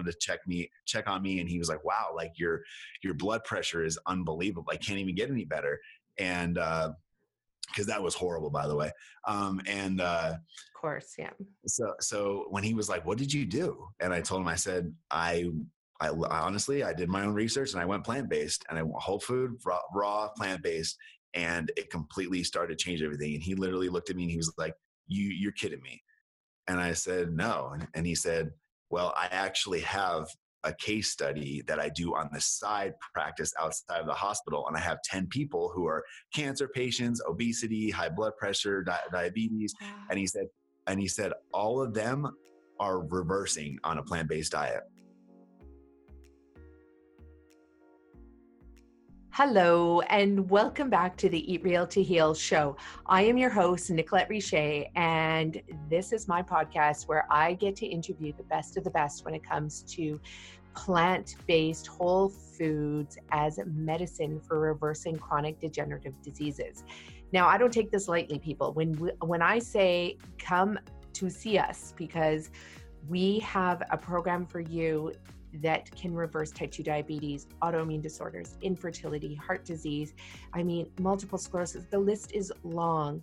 wanted to check me, check on me. And he was like, wow, like your, your blood pressure is unbelievable. I can't even get any better. And, uh, because that was horrible, by the way. Um, and uh, of course, yeah. So, so when he was like, "What did you do?" and I told him, I said, "I I, honestly, I did my own research and I went plant based and I went whole food, raw, raw plant based, and it completely started to change everything. And he literally looked at me and he was like, "You, you're kidding me?" And I said, "No." And, and he said, "Well, I actually have a case study that I do on the side practice outside of the hospital, and I have ten people who are cancer patients, obesity, high blood pressure, di- diabetes." And he said, and he said, all of them are reversing on a plant based diet. Hello, and welcome back to the Eat Real to Heal show. I am your host, Nicolette Richer, and this is my podcast where I get to interview the best of the best when it comes to plant based whole foods as medicine for reversing chronic degenerative diseases. Now, I don't take this lightly, people. When, we, when I say come to see us, because we have a program for you that can reverse type 2 diabetes, autoimmune disorders, infertility, heart disease. I mean, multiple sclerosis. The list is long.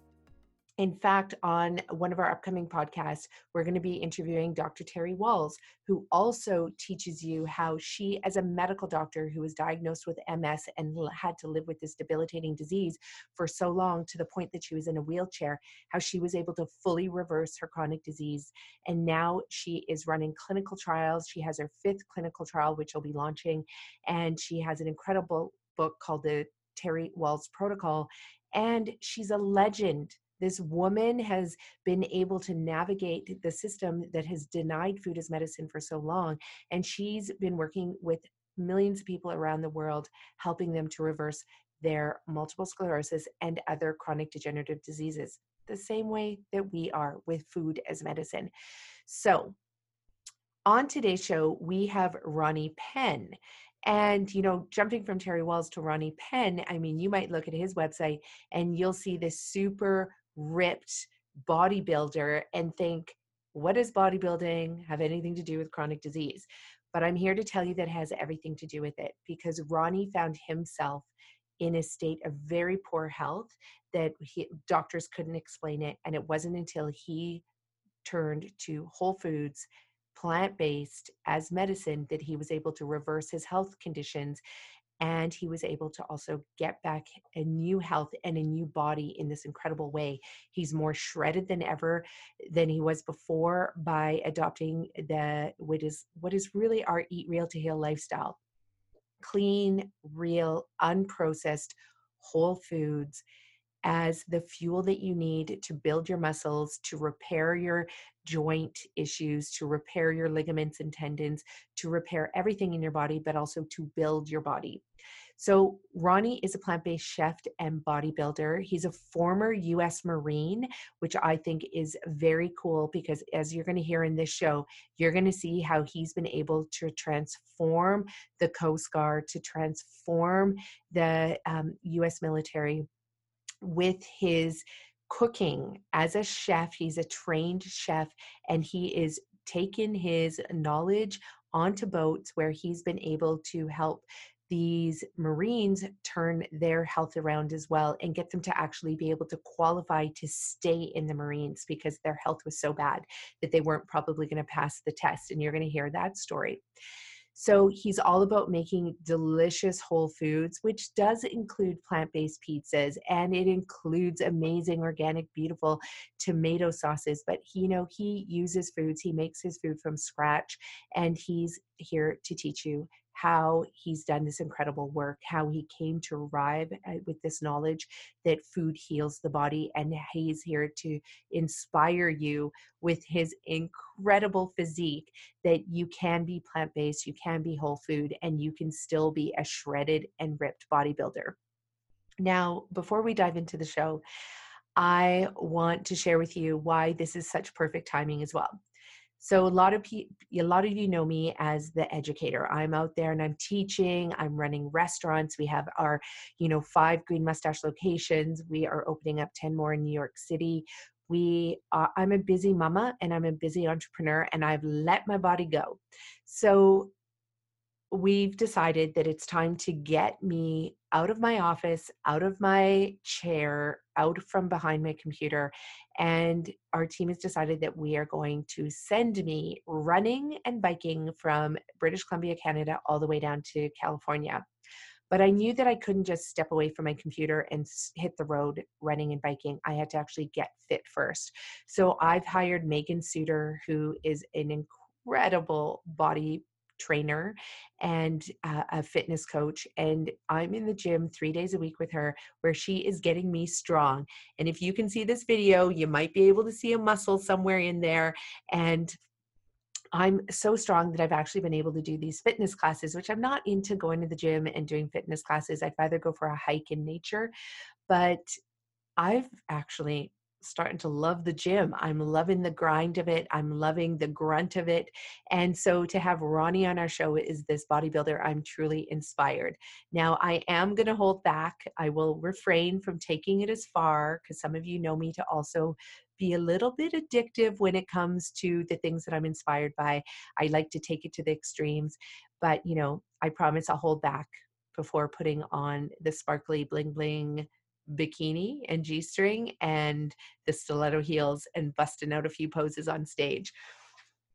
In fact, on one of our upcoming podcasts, we're going to be interviewing Dr. Terry Wahls, who also teaches you how she, as a medical doctor who was diagnosed with MS and had to live with this debilitating disease for so long to the point that she was in a wheelchair, how she was able to fully reverse her chronic disease. And now she is running clinical trials. She has her fifth clinical trial, which will be launching. And she has an incredible book called the Terry Wahls Protocol. And she's a legend this woman has been able to navigate the system that has denied food as medicine for so long. And she's been working with millions of people around the world, helping them to reverse their multiple sclerosis and other chronic degenerative diseases, the same way that we are with food as medicine. So, on today's show, we have Ronnie Penn. And, you know, jumping from Terry Wells to Ronnie Penn, I mean, you might look at his website and you'll see this super ripped bodybuilder and think, what does bodybuilding have anything to do with chronic disease? But I'm here to tell you that has everything to do with it because Ronnie found himself in a state of very poor health that he, doctors couldn't explain it. And it wasn't until he turned to Whole Foods plant based as medicine that he was able to reverse his health conditions and he was able to also get back a new health and a new body in this incredible way. He's more shredded than ever than he was before by adopting the what is what is really our eat real to heal lifestyle. Clean real unprocessed whole foods as the fuel that you need to build your muscles, to repair your joint issues, to repair your ligaments and tendons, to repair everything in your body, but also to build your body. So, Ronnie is a plant based chef and bodybuilder. He's a former US Marine, which I think is very cool because, as you're going to hear in this show, you're going to see how he's been able to transform the Coast Guard, to transform the um, US military with his cooking as a chef. He's a trained chef and he is taking his knowledge onto boats where he's been able to help these Marines turn their health around as well and get them to actually be able to qualify to stay in the Marines because their health was so bad that they weren't probably going to pass the test. And you're going to hear that story. So he's all about making delicious whole foods, which does include plant based pizzas and it includes amazing, organic, beautiful tomato sauces. But he, you know, he uses foods, he makes his food from scratch, and he's here to teach you how he's done this incredible work, how he came to arrive at, with this knowledge that food heals the body, and he's here to inspire you with his incredible physique that you can be plant based, you can be whole food, and you can still be a shredded and ripped bodybuilder. Now, before we dive into the show, I want to share with you why this is such perfect timing as well. So a lot of people, a lot of you know me as the educator. I'm out there and I'm teaching. I'm running restaurants. We have our, you know, five Green Mustache locations. We are opening up ten more in New York City. we uh, i'm a busy mama and i'm a busy entrepreneur and i've let my body go so we've decided that it's time to get me out of my office, out of my chair, out from behind my computer. And our team has decided that we are going to send me running and biking from British Columbia, Canada, all the way down to California. But I knew that I couldn't just step away from my computer and hit the road running and biking. I had to actually get fit first. So I've hired Megan Suter, who is an incredible body trainer and uh, a fitness coach. And I'm in the gym three days a week with her where she is getting me strong. And if you can see this video, you might be able to see a muscle somewhere in there. And I'm so strong that I've actually been able to do these fitness classes, which I'm not into going to the gym and doing fitness classes. I'd rather go for a hike in nature. But I've actually starting to love the gym. I'm loving the grind of it. I'm loving the grunt of it. And so to have Ronnie on our show is this bodybuilder, I'm truly inspired. Now, I am going to hold back. I will refrain from taking it as far because some of you know me to also be a little bit addictive when it comes to the things that I'm inspired by. I like to take it to the extremes, but you know, I promise I'll hold back before putting on the sparkly bling bling bikini and G string and the stiletto heels and busting out a few poses on stage.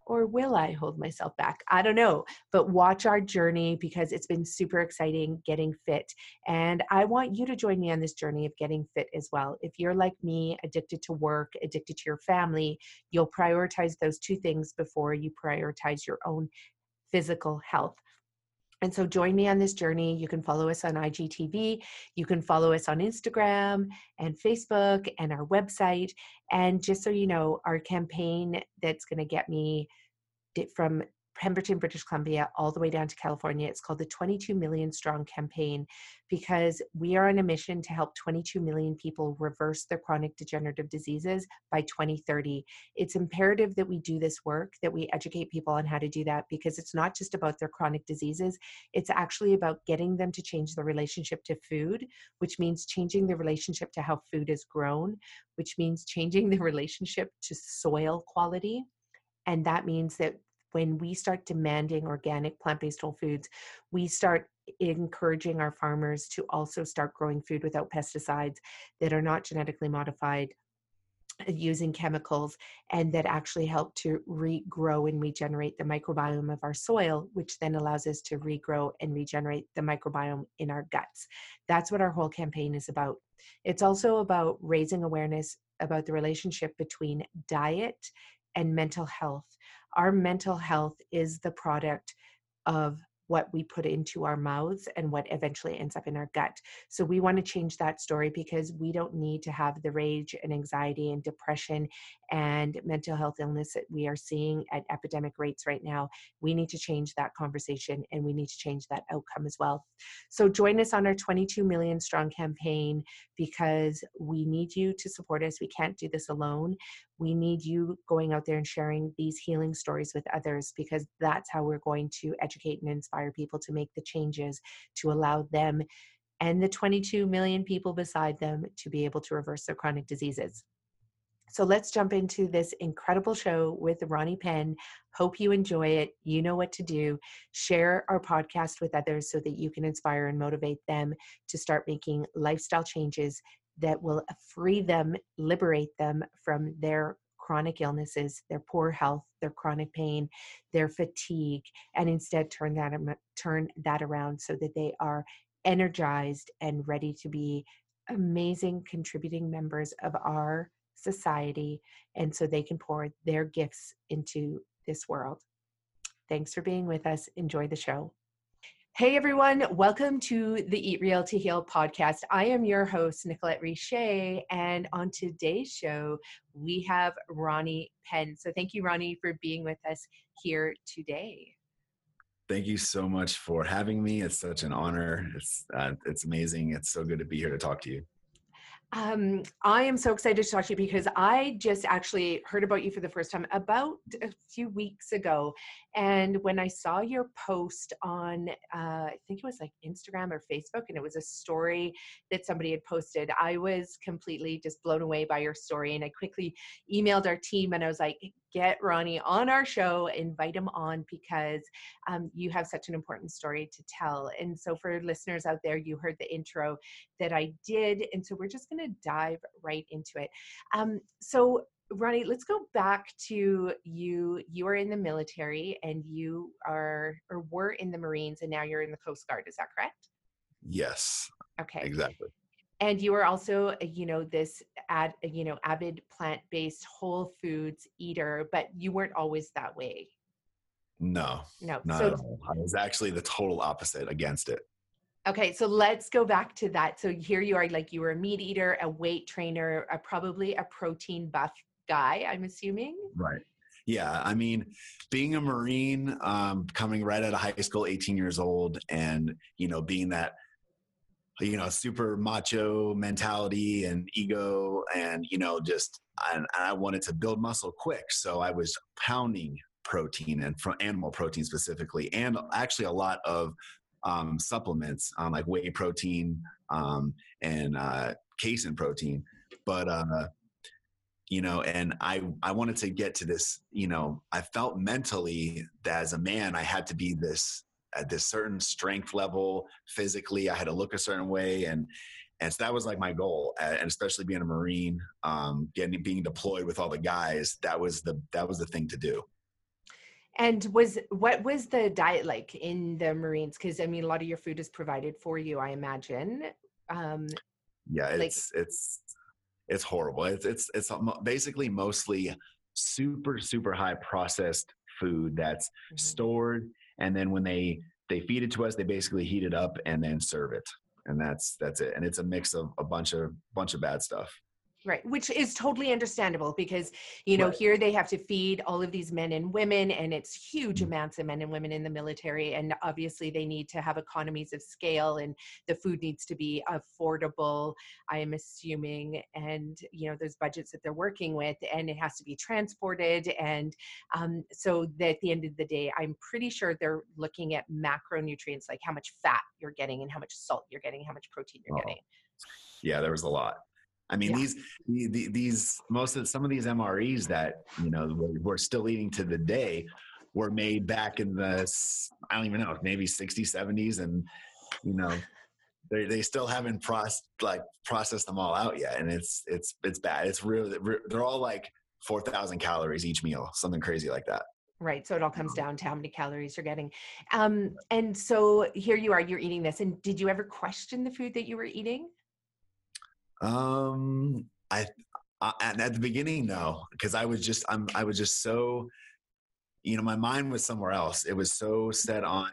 Or will I hold myself back? I don't know. But watch our journey because it's been super exciting getting fit. And I want you to join me on this journey of getting fit as well. If you're like me, addicted to work, addicted to your family, you'll prioritize those two things before you prioritize your own physical health. And so join me on this journey. You can follow us on IGTV. You can follow us on Instagram and Facebook and our website. And just so you know, our campaign that's going to get me from Pemberton, British Columbia, all the way down to California. It's called the 22 Million Strong Campaign because we are on a mission to help 22 million people reverse their chronic degenerative diseases by 2030. It's imperative that we do this work, that we educate people on how to do that because it's not just about their chronic diseases, it's actually about getting them to change their relationship to food, which means changing the relationship to how food is grown, which means changing the relationship to soil quality. And that means that when we start demanding organic plant-based whole foods we start encouraging our farmers to also start growing food without pesticides that are not genetically modified uh, using chemicals and that actually help to regrow and regenerate the microbiome of our soil, which then allows us to regrow and regenerate the microbiome in our guts. That's what our whole campaign is about. It's also about raising awareness about the relationship between diet and mental health our mental health is the product of what we put into our mouths and what eventually ends up in our gut. So we want to change that story because we don't need to have the rage and anxiety and depression and mental health illness that we are seeing at epidemic rates right now. We need to change that conversation and we need to change that outcome as well. So join us on our 22 million strong campaign because we need you to support us. We can't do this alone. We need you going out there and sharing these healing stories with others because that's how we're going to educate and inspire people to make the changes to allow them and the 22 million people beside them to be able to reverse their chronic diseases. So let's jump into this incredible show with Ronnie Penn. Hope you enjoy it. You know what to do. Share our podcast with others so that you can inspire and motivate them to start making lifestyle changes that will free them, liberate them from their chronic illnesses, their poor health, their chronic pain, their fatigue, and instead turn that turn that around so that they are energized and ready to be amazing contributing members of our society, and so they can pour their gifts into this world. Thanks for being with us. Enjoy the show. Hey everyone, welcome to the Eat Real to Heal podcast. I am your host, Nicolette Richer, and on today's show, we have Ronnie Penn. So thank you, Ronnie, for being with us here today. Thank you so much for having me. It's such an honor. It's uh, it's amazing. It's so good to be here to talk to you. Um, I am so excited to talk to you because I just actually heard about you for the first time about a few weeks ago. And when I saw your post on, uh, I think it was like Instagram or Facebook, and it was a story that somebody had posted, I was completely just blown away by your story. And I quickly emailed our team and I was like, get Ronnie on our show, invite him on because um, you have such an important story to tell. And so, for listeners out there, you heard the intro that I did. And so, we're just going to dive right into it. Um, so, Ronnie, let's go back to you. You are in the military and you are or were in the Marines and now you're in the Coast Guard. Is that correct? Yes. Okay. Exactly and you are also uh, you know this ad you know avid plant-based whole foods eater but you weren't always that way. No no not so, at all. I was actually the total opposite against it. Okay so let's go back to that. So here you are like you were a meat eater a weight trainer a, probably a protein buff guy i'm assuming? Right. Yeah i mean being a marine um, coming right out of high school 18 years old and you know being that you know super macho mentality and ego and you know just and I wanted to build muscle quick. So I was pounding protein and from animal protein specifically and actually a lot of um, supplements um, like whey protein um, and uh, casein protein. But uh, you know and i i wanted to get to this you know i felt mentally that as a man i had to be this at this certain strength level physically. I had to look a certain way, and and so that was like my goal. And especially being a Marine, um, getting being deployed with all the guys, that was the that was the thing to do. And was what was the diet like in the Marines? Because I mean, a lot of your food is provided for you, I imagine. Um, yeah, it's like, it's it's horrible. It's it's it's basically mostly super super high processed food that's mm-hmm. stored and then when they they feed it to us they basically heat it up and then serve it. And that's that's it. And it's a mix of a bunch of bunch of bad stuff Right, which is totally understandable because, you know, right. here they have to feed all of these men and women, and it's huge mm-hmm. amounts of men and women in the military. And obviously, they need to have economies of scale, and the food needs to be affordable, I am assuming. And, you know, those budgets that they're working with, and it has to be transported. And um, so, that at the end of the day, I'm pretty sure they're looking at macronutrients like how much fat you're getting, and how much salt you're getting, how much protein you're oh. getting. Yeah, there was a lot. I mean, yeah. these these most of some of these MREs that you know we're, we're, still eating to the day were made back in the I don't even know maybe 60s 70s and you know they they still haven't processed like processed them all out yet and it's it's it's bad. It's really they're all like 4,000 calories each meal, something crazy like that. Right. So it all comes down to how many calories you're getting. Um, and so here you are, you're eating this. And did you ever question the food that you were eating? Um, I, I at the beginning, no, because I was just I'm I was just so, you know, my mind was somewhere else. It was so set on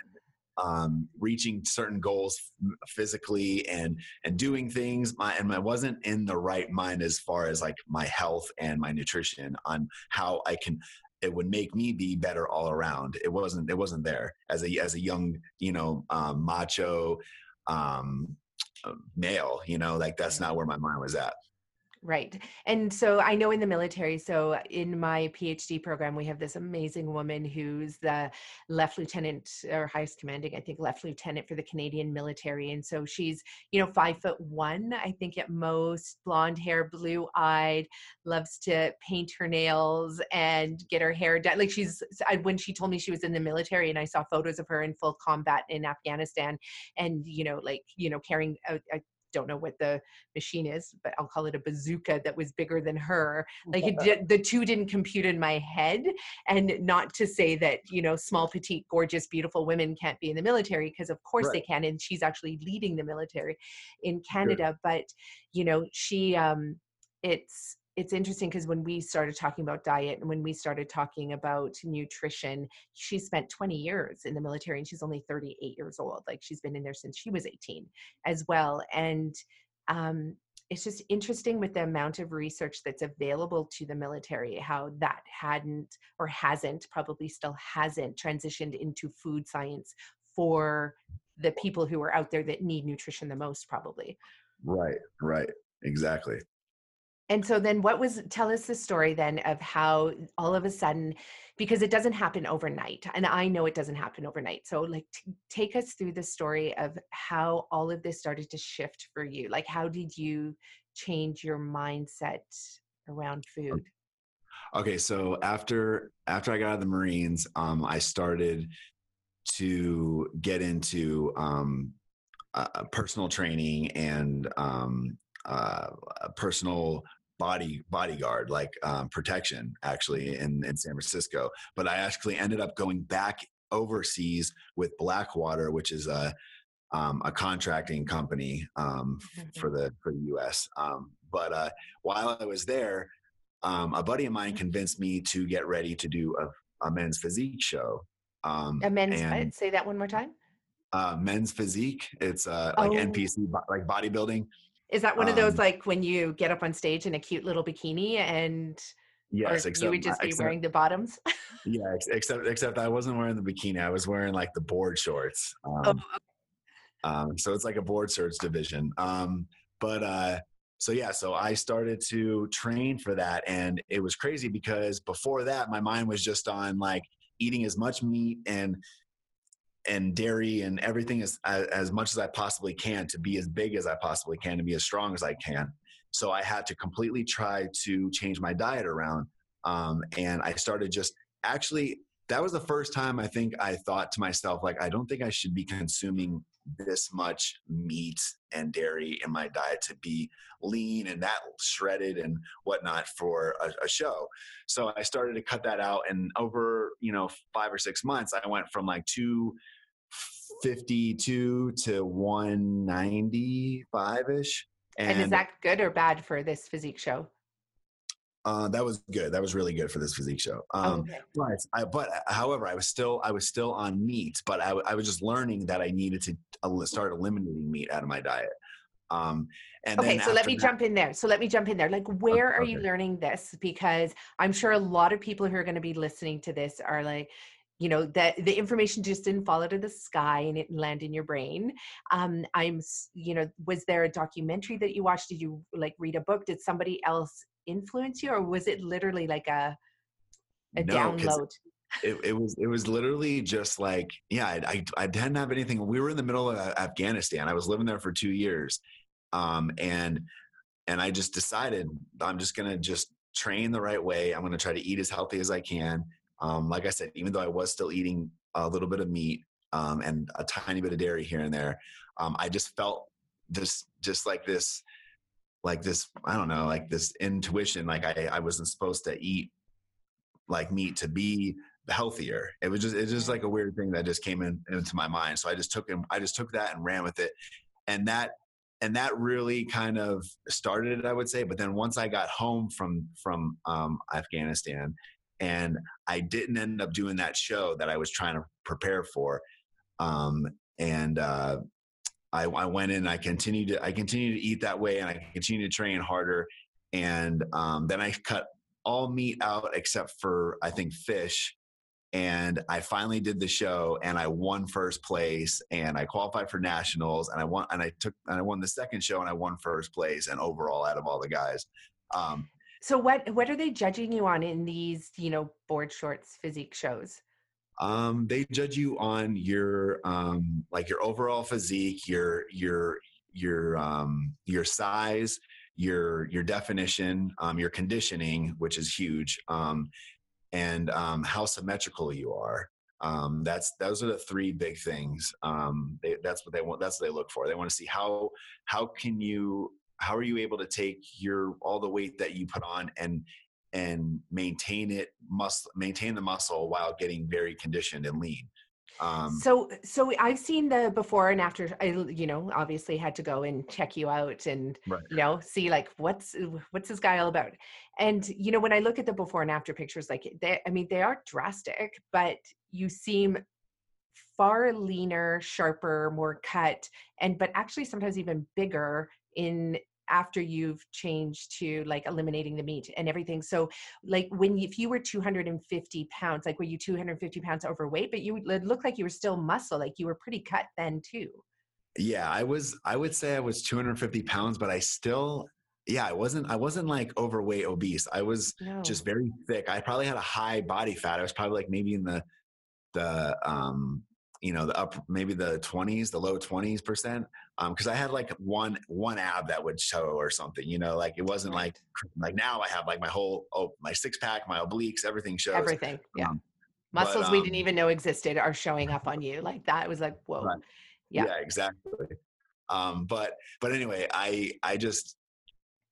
um, reaching certain goals physically and and doing things. My and I wasn't in the right mind as far as like my health and my nutrition on how I can it would make me be better all around. It wasn't it wasn't there. As a as a young you know um, macho um, male you know like that's not where my mind was at Right. And so I know in the military, so in my PhD program, we have this amazing woman who's the left lieutenant or highest commanding, I think, left lieutenant for the Canadian military. And so she's, you know, five foot one, I think at most, blonde hair, blue eyed, loves to paint her nails and get her hair done. Like she's, when she told me she was in the military and I saw photos of her in full combat in Afghanistan and, you know, like, you know, carrying a, a don't know what the machine is, but I'll call it a bazooka that was bigger than her. Like it did, the two didn't compute in my head. And not to say that, you know, small, petite, gorgeous, beautiful women can't be in the military, because of course right. they can. And she's actually leading the military in Canada. Sure. But, you know, she, um, it's, it's interesting because when we started talking about diet and when we started talking about nutrition, she spent 20 years in the military and she's only 38 years old. Like she's been in there since she was 18 as well. And um, it's just interesting with the amount of research that's available to the military, how that hadn't or hasn't, probably still hasn't transitioned into food science for the people who are out there that need nutrition the most, probably. Right, right. exactly. And so then what was tell us the story then of how all of a sudden because it doesn't happen overnight and I know it doesn't happen overnight. So like t- take us through the story of how all of this started to shift for you. Like how did you change your mindset around food? Okay, so after after I got out of the Marines, um, I started to get into um, uh, personal training and um, uh, personal body bodyguard like um, protection actually in, in san francisco but i actually ended up going back overseas with blackwater which is a um, a contracting company um, mm-hmm. for the for the us um, but uh, while i was there um, a buddy of mine convinced me to get ready to do a, a men's physique show um, a men's and, say that one more time uh, men's physique it's uh, like oh. npc like bodybuilding is that one um, of those um like when you get up on stage in a cute little bikini and yes, except, you would just be except, wearing the bottoms? yeah, except except I wasn't wearing the bikini. I was wearing like the board shorts. Oh, um, oh, okay. um, so it's like a board shorts division. Um, but uh, so yeah, so I started to train for that, and it was crazy because before that, my mind was just on like eating as much meat and and dairy and everything as, as much as I possibly can to be as big as I possibly can to be as strong as I can. So I had to completely try to change my diet around. Um, and I started just actually, that was the first time I think I thought to myself, like, I don't think I should be consuming this much meat and dairy in my diet to be lean and that shredded and whatnot for a, a, show. So I started to cut that out, and over you know five or six months, I went from like 252 to 195 ish. And, and, is that good or bad for this physique show? Uh, that was good. That was really good for this physique show. Um, okay. But, I, but however, I was still I was still on meat, but I, I was just learning that I needed to start eliminating meat out of my diet. Um, and okay, so let me that, jump in there. So let me jump in there. Like, where okay. are you learning this? Because I'm sure a lot of people who are going to be listening to this are like, you know that the information just didn't fall out of the sky and it land in your brain um i'm you know was there a documentary that you watched did you like read a book did somebody else influence you or was it literally like a a no, download? it, it was it was literally just like yeah I, I, I didn't have anything. We were in the middle of afghanistan. I was living there for two years um and and i just decided i'm just gonna just train the right way. I'm gonna try to eat as healthy as i can. Um, like I said, even though I was still eating a little bit of meat um, and a tiny bit of dairy here and there, um, I just felt this, just like this, like this, I don't know, like this intuition, like I, I wasn't supposed to eat like meat to be healthier. It was just, it's just like a weird thing that just came in into my mind. So I just took him, I just took that and ran with it. And that, and that really kind of started it, I would say. But then once I got home from, from um, Afghanistan and I didn't end up doing that show that I was trying to prepare for. Um, and uh, I, I, went in. I continued to I continued to eat that way, and I continued to train harder. And um, then I cut all meat out except for I think fish. And I finally did the show, and I won first place, and I qualified for nationals, and I won, and I took, and I won the second show, and I won first place, and overall out of all the guys. Um, so what what are they judging you on in these, you know, board shorts physique shows? Um, they judge you on your um like your overall physique, your your your um your size, your your definition, um, your conditioning, which is huge, um, and um, how symmetrical you are. That's those are the three big things. They, that's what they want. That's what they look for. They want to see how how can you how are you able to take your all the weight that you put on and and maintain it must maintain the muscle while getting very conditioned and lean um, so so i've seen the before and after i you know obviously had to go and check you out and right. you know see like what's what's this guy all about and you know when i look at the before and after pictures like they i mean they are drastic but you seem far leaner sharper more cut and but actually sometimes even bigger in after you've changed to like eliminating the meat and everything. So like when if you were 250 pounds, like were you 250 pounds overweight, but you it looked like you were still muscle, like you were pretty cut then too. Yeah, I was. I would say I was 250 pounds, but I still yeah, I wasn't I wasn't like overweight obese. I was No. just very thick. I probably had a high body fat. I was probably like maybe in the the um you know the up maybe the 20s the low 20s percent um because i had like one one ab that would show or something you know like it wasn't like like now i have like my whole oh my six pack my obliques everything shows everything. Yeah. Um, but, Muscles we um, didn't even know existed are showing up on you. Like that It was like, whoa. Right. Yeah. yeah exactly um but but anyway i i just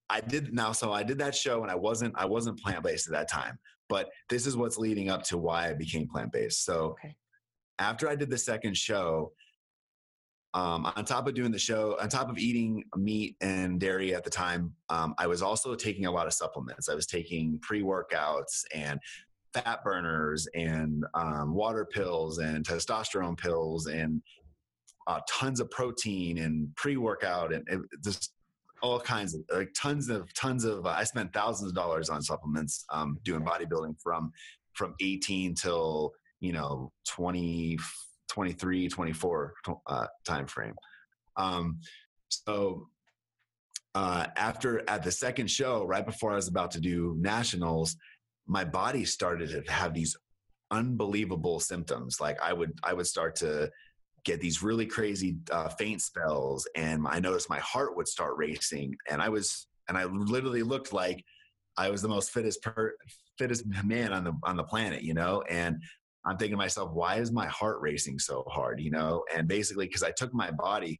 i did now so i did that show and i wasn't i wasn't plant-based at that time but this is what's leading up to why i became plant-based so Okay. After i did the second show um, on top of doing the show on top of eating meat and dairy at the time um, i was also taking a lot of supplements. I was taking pre-workouts and fat burners and um, water pills and testosterone pills and uh, tons of protein and pre-workout and it, just all kinds of like tons of tons of uh, i spent thousands of dollars on supplements um, doing bodybuilding from from 18 till you know 20 23 24 uh, time frame um, so uh, after at the second show right before i was about to do nationals my body started to have these unbelievable symptoms. Like i would i would start to get these really crazy uh, faint spells and i noticed my heart would start racing and i was and i literally looked like i was the most fittest per, fittest man on the on the planet you know? And i'm thinking to myself why is my heart racing so hard you know and basically because i took my body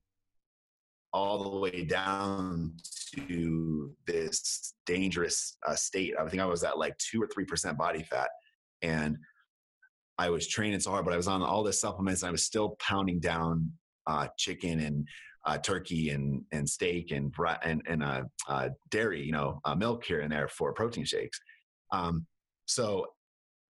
all the way down to this dangerous uh, state i think i was at like two or three percent body fat and I was training so hard, but I was on all the supplements. And I was still pounding down uh, chicken and uh, turkey and and steak and and, and uh, uh, dairy, you know, uh, milk here and there for protein shakes. Um, so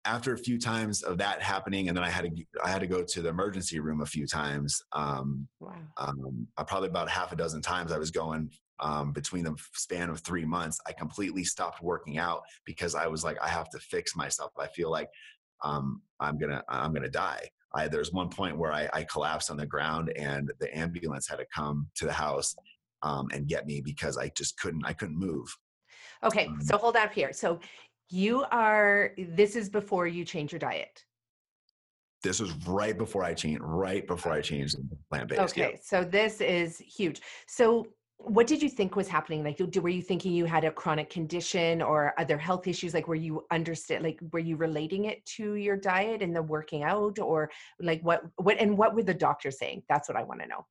after a few times of that happening, and then I had to I had to go to the emergency room a few times. Um, Wow. um, uh, probably about half a dozen times I was going um, between the span of three months. I completely stopped working out because I was like, I have to fix myself. I feel like um, I'm gonna I'm gonna die. I, there's one point where I, I collapsed on the ground and the ambulance had to come to the house um, and get me because I just couldn't I couldn't move. Okay. Um, So hold up here. So you are, this is before you change your diet. This was right before I changed right before I changed the plant based. Okay. So this is huge. So what did you think was happening? Like, were you thinking you had a chronic condition or other health issues? Like, were you understand, like, were you relating it to your diet and the working out or like what, what, and what were the doctors saying? That's what I want to know.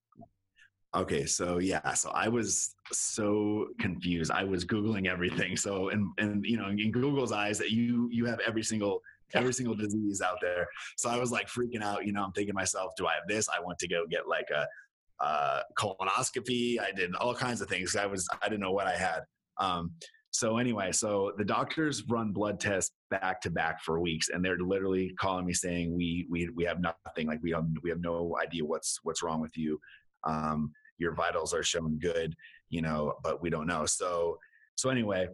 Okay, so yeah, so I was so confused. I was googling everything. So and and you know, in Google's eyes, that you you have every single every single disease out there. So I was like freaking out. You know, I'm thinking to myself, do I have this? I want to go get like a uh, colonoscopy. I did all kinds of things. I was I didn't know what I had. Um, so anyway, so the doctors run blood tests back to back for weeks, and they're literally calling me saying we we we have nothing. Like we have we have no idea what's what's wrong with you. Um, your vitals are showing good, you know, but we don't know. So so anyway,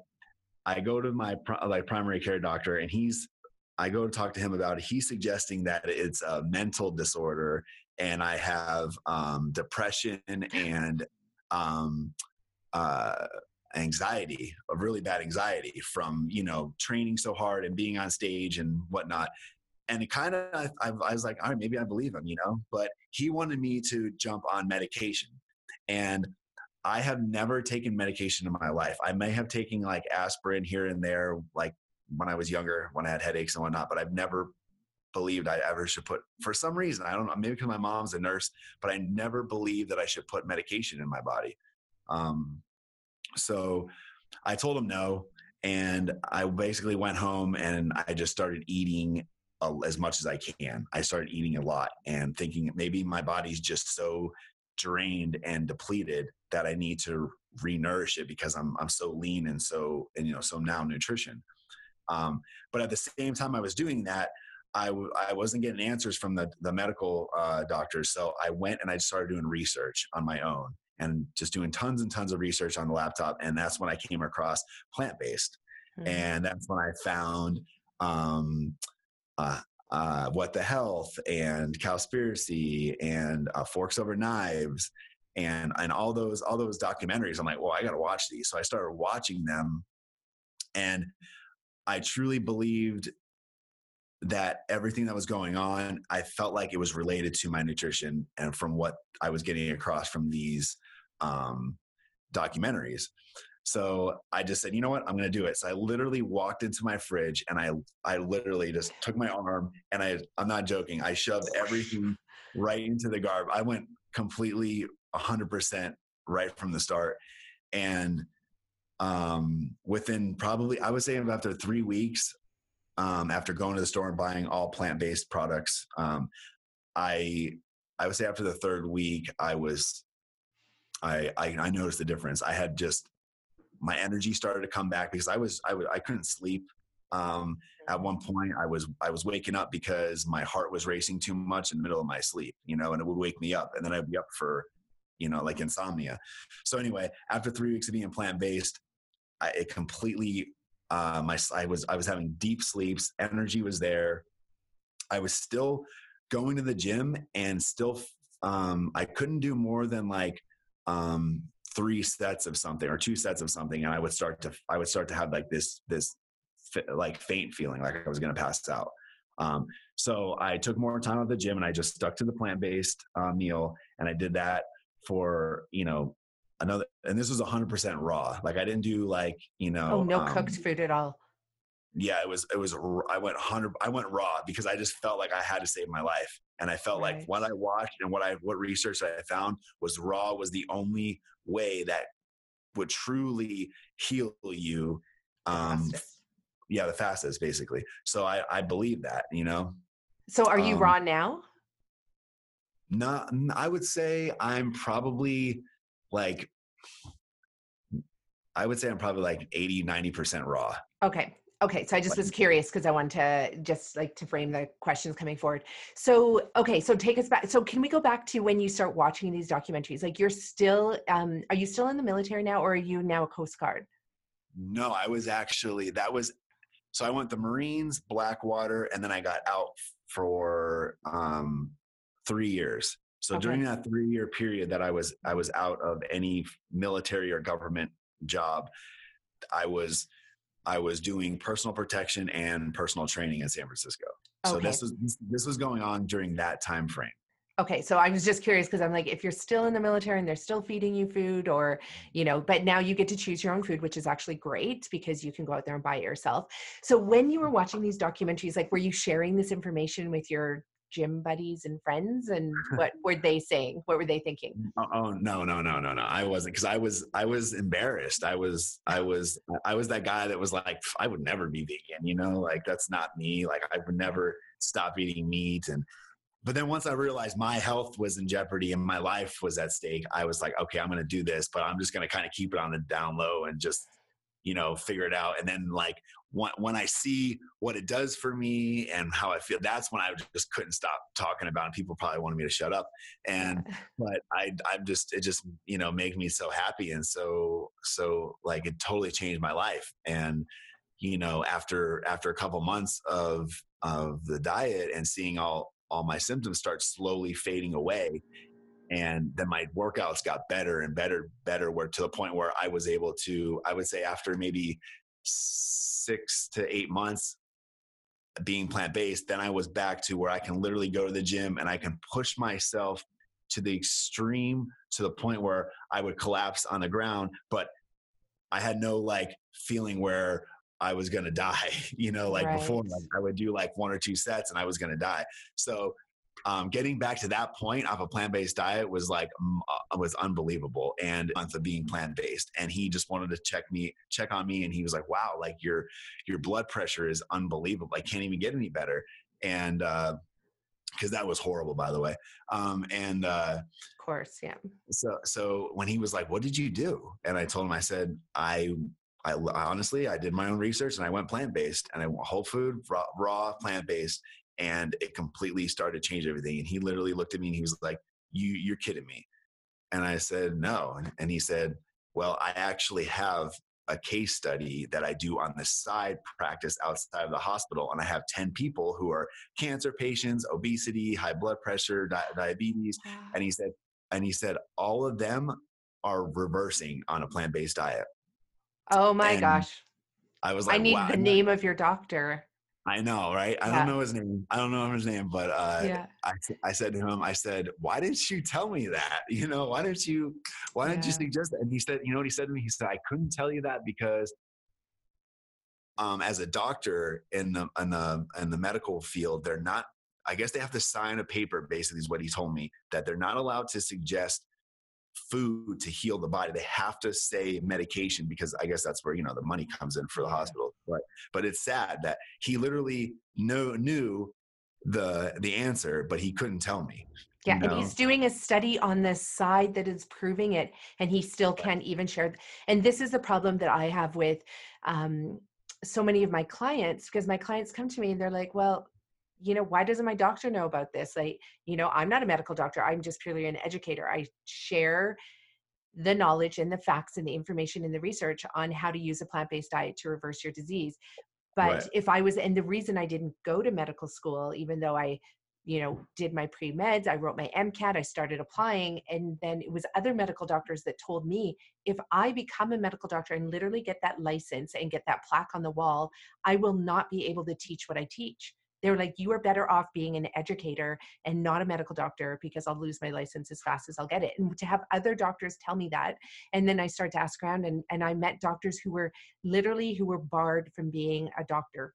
I go to my like primary care doctor, and he's I go to talk to him about it. He's suggesting that it's a mental disorder, and I have um, depression and um, uh, anxiety, a really bad anxiety from you know training so hard and being on stage and whatnot. And it kind of, I, I was like, all right, maybe I believe him, you know. But he wanted me to jump on medication, and I have never taken medication in my life. I may have taken like aspirin here and there, like when I was younger, when I had headaches and whatnot, but I've never believed I ever should put, for some reason, I don't know, maybe because my mom's a nurse, but I never believed that I should put medication in my body. Um, so I told him no. And I basically went home and I just started eating as much as I can. I started eating a lot and thinking maybe my body's just so drained and depleted that I need to re-nourish it because I'm I'm so lean and so and you know so now nutrition. Um, but at the same time I was doing that, I w- I wasn't getting answers from the the medical uh, doctors. So I went and I started doing research on my own and just doing tons and tons of research on the laptop. And that's when I came across plant based, Mhm. and that's when I found um, uh, uh, what the health and cowspiracy and uh, forks over knives and and all those all those documentaries. I'm like, well, I got to watch these. So I started watching them, and I truly believed that everything that was going on, I felt like it was related to my nutrition and from what I was getting across from these um, documentaries. So I just said, you know what, I'm going to do it. So I literally walked into my fridge and I, I literally just took my arm and I, I'm not joking. I shoved everything right into the garb. I went completely 100% right from the start. And um, within probably, I would say after three weeks, um, after going to the store and buying all plant-based products, um, I, I would say after the third week, I was, I, I, I noticed the difference. I had just, my energy started to come back because I was, I was, I couldn't sleep. Um, at one point I was, I was waking up because my heart was racing too much in the middle of my sleep, you know, and it would wake me up and then I'd be up for, you know, like insomnia. So anyway, after three weeks of being plant-based, I, it completely uh, my I was I was having deep sleeps. Energy was there. I was still going to the gym and still um, I couldn't do more than like um, three sets of something or two sets of something, and I would start to I would start to have like this this like faint feeling like I was going to pass out. Um, so I took more time at the gym and I just stuck to the plant based uh, meal, and I did that for you know another and this was 100% raw like i didn't do like you know oh no um, cooked food at all yeah it was it was i went 100 i went raw because i just felt like i had to save my life and i felt right. like what i watched and what i what research i found was raw was the only way that would truly heal you um yeah the fastest basically so i i believe that you know so are you um, raw now not i would say i'm probably like I would say I'm probably like 80, 90% raw. Okay. Okay. So I just was curious because I want to just like to frame the questions coming forward. So, okay. So take us back. So can we go back to when you start watching these documentaries? Like you're still, um, are you still in the military now or are you now a Coast Guard? No, I was actually, that was, so I went the Marines, Blackwater, and then I got out for um, three years. So okay. during that three year period that I was I was out of any military or government job, I was I was doing personal protection and personal training in San Francisco. So this was this was going on during that time frame. Okay, so I was just curious because I'm like, if you're still in the military and they're still feeding you food, or you know, but now you get to choose your own food, which is actually great because you can go out there and buy it yourself. So when you were mm. watching these documentaries, like, were you sharing this information with your gym buddies and friends and what were they saying? What were they thinking? Oh, oh no no no no no i wasn't because i was i was embarrassed. I was i was i was that guy that was like i would never be vegan you know like that's not me like i would never stop eating meat and but then once i realized my health was in jeopardy and my life was at stake i was like okay i'm going to do this but i'm just going to kind of keep it on the down low and just you know figure it out and then like when, when i see what it does for me and how i feel that's when i just couldn't stop talking about it people probably wanted me to shut up. And but i i'm just it just you know made me so happy and so so like it totally changed my life. And you know after after a couple months of of the diet and seeing all all my symptoms start slowly fading away and then my workouts got better and better better where to the point where i was able to i would say after maybe six to eight months being plant-based then i was back to where i can literally go to the gym and i can push myself to the extreme to the point where i would collapse on the ground but i had no like feeling where I was gonna die, you know, like right. before like I would do like one or two sets and I was gonna die. So um, getting back to that point off a plant-based diet was like uh, was unbelievable and month of being plant-based and he just wanted to check me check on me and he was like wow like your your blood pressure is unbelievable i can't even get any better and uh because that was horrible by the way um and uh of course yeah. so so when he was like what did you do? and i told him i said i I, honestly, I did my own research and I went plant based and I went whole food, raw, raw plant based, and it completely started to change everything. And he literally looked at me and he was like, "You, you're kidding me." And I said, "No." And he said, "Well, I actually have a case study that I do on the side practice outside of the hospital, and I have ten people who are cancer patients, obesity, high blood pressure, di- diabetes." And he said, and he said all of them are reversing on a plant-based diet. Oh my And gosh. I was like, I need wow. the name of your doctor. I know, right? I Yeah. don't know his name. I don't know his name, but uh, yeah. I, I said to him, I said, why didn't you tell me that? You know, why didn't you, why didn't you suggest that? And he said, you know what he said to me? He said, I couldn't tell you that because um, as a doctor in the, in the, in the medical field, they're not, I guess they have to sign a paper, basically is what he told me, that they're not allowed to suggest food to heal the body. They have to say medication because I guess that's where, you know, the money comes in for the hospital. But, but it's sad that he literally knew, knew the, the answer, but he couldn't tell me. Yeah, you and he's doing a study on the side that is proving it, and he still can't even share. And this is the problem that I have with um, so many of my clients, because my clients come to me and they're like, "Well, you know, why doesn't my doctor know about this? Like, you know, I'm not a medical doctor. I'm just purely an educator. I share the knowledge and the facts and the information and the research on how to use a plant-based diet to reverse your disease." But Right. if I was, and the reason I didn't go to medical school, even though I you know did my pre-meds i wrote my mcat i started applying and then it was other medical doctors that told me if i become a medical doctor and literally get that license and get that plaque on the wall i will not be able to teach what i teach they were like you are better off being an educator and not a medical doctor because i'll lose my license as fast as i'll get it. And to have other doctors tell me that and then i started to ask around and, and i met doctors who were literally who were barred from being a doctor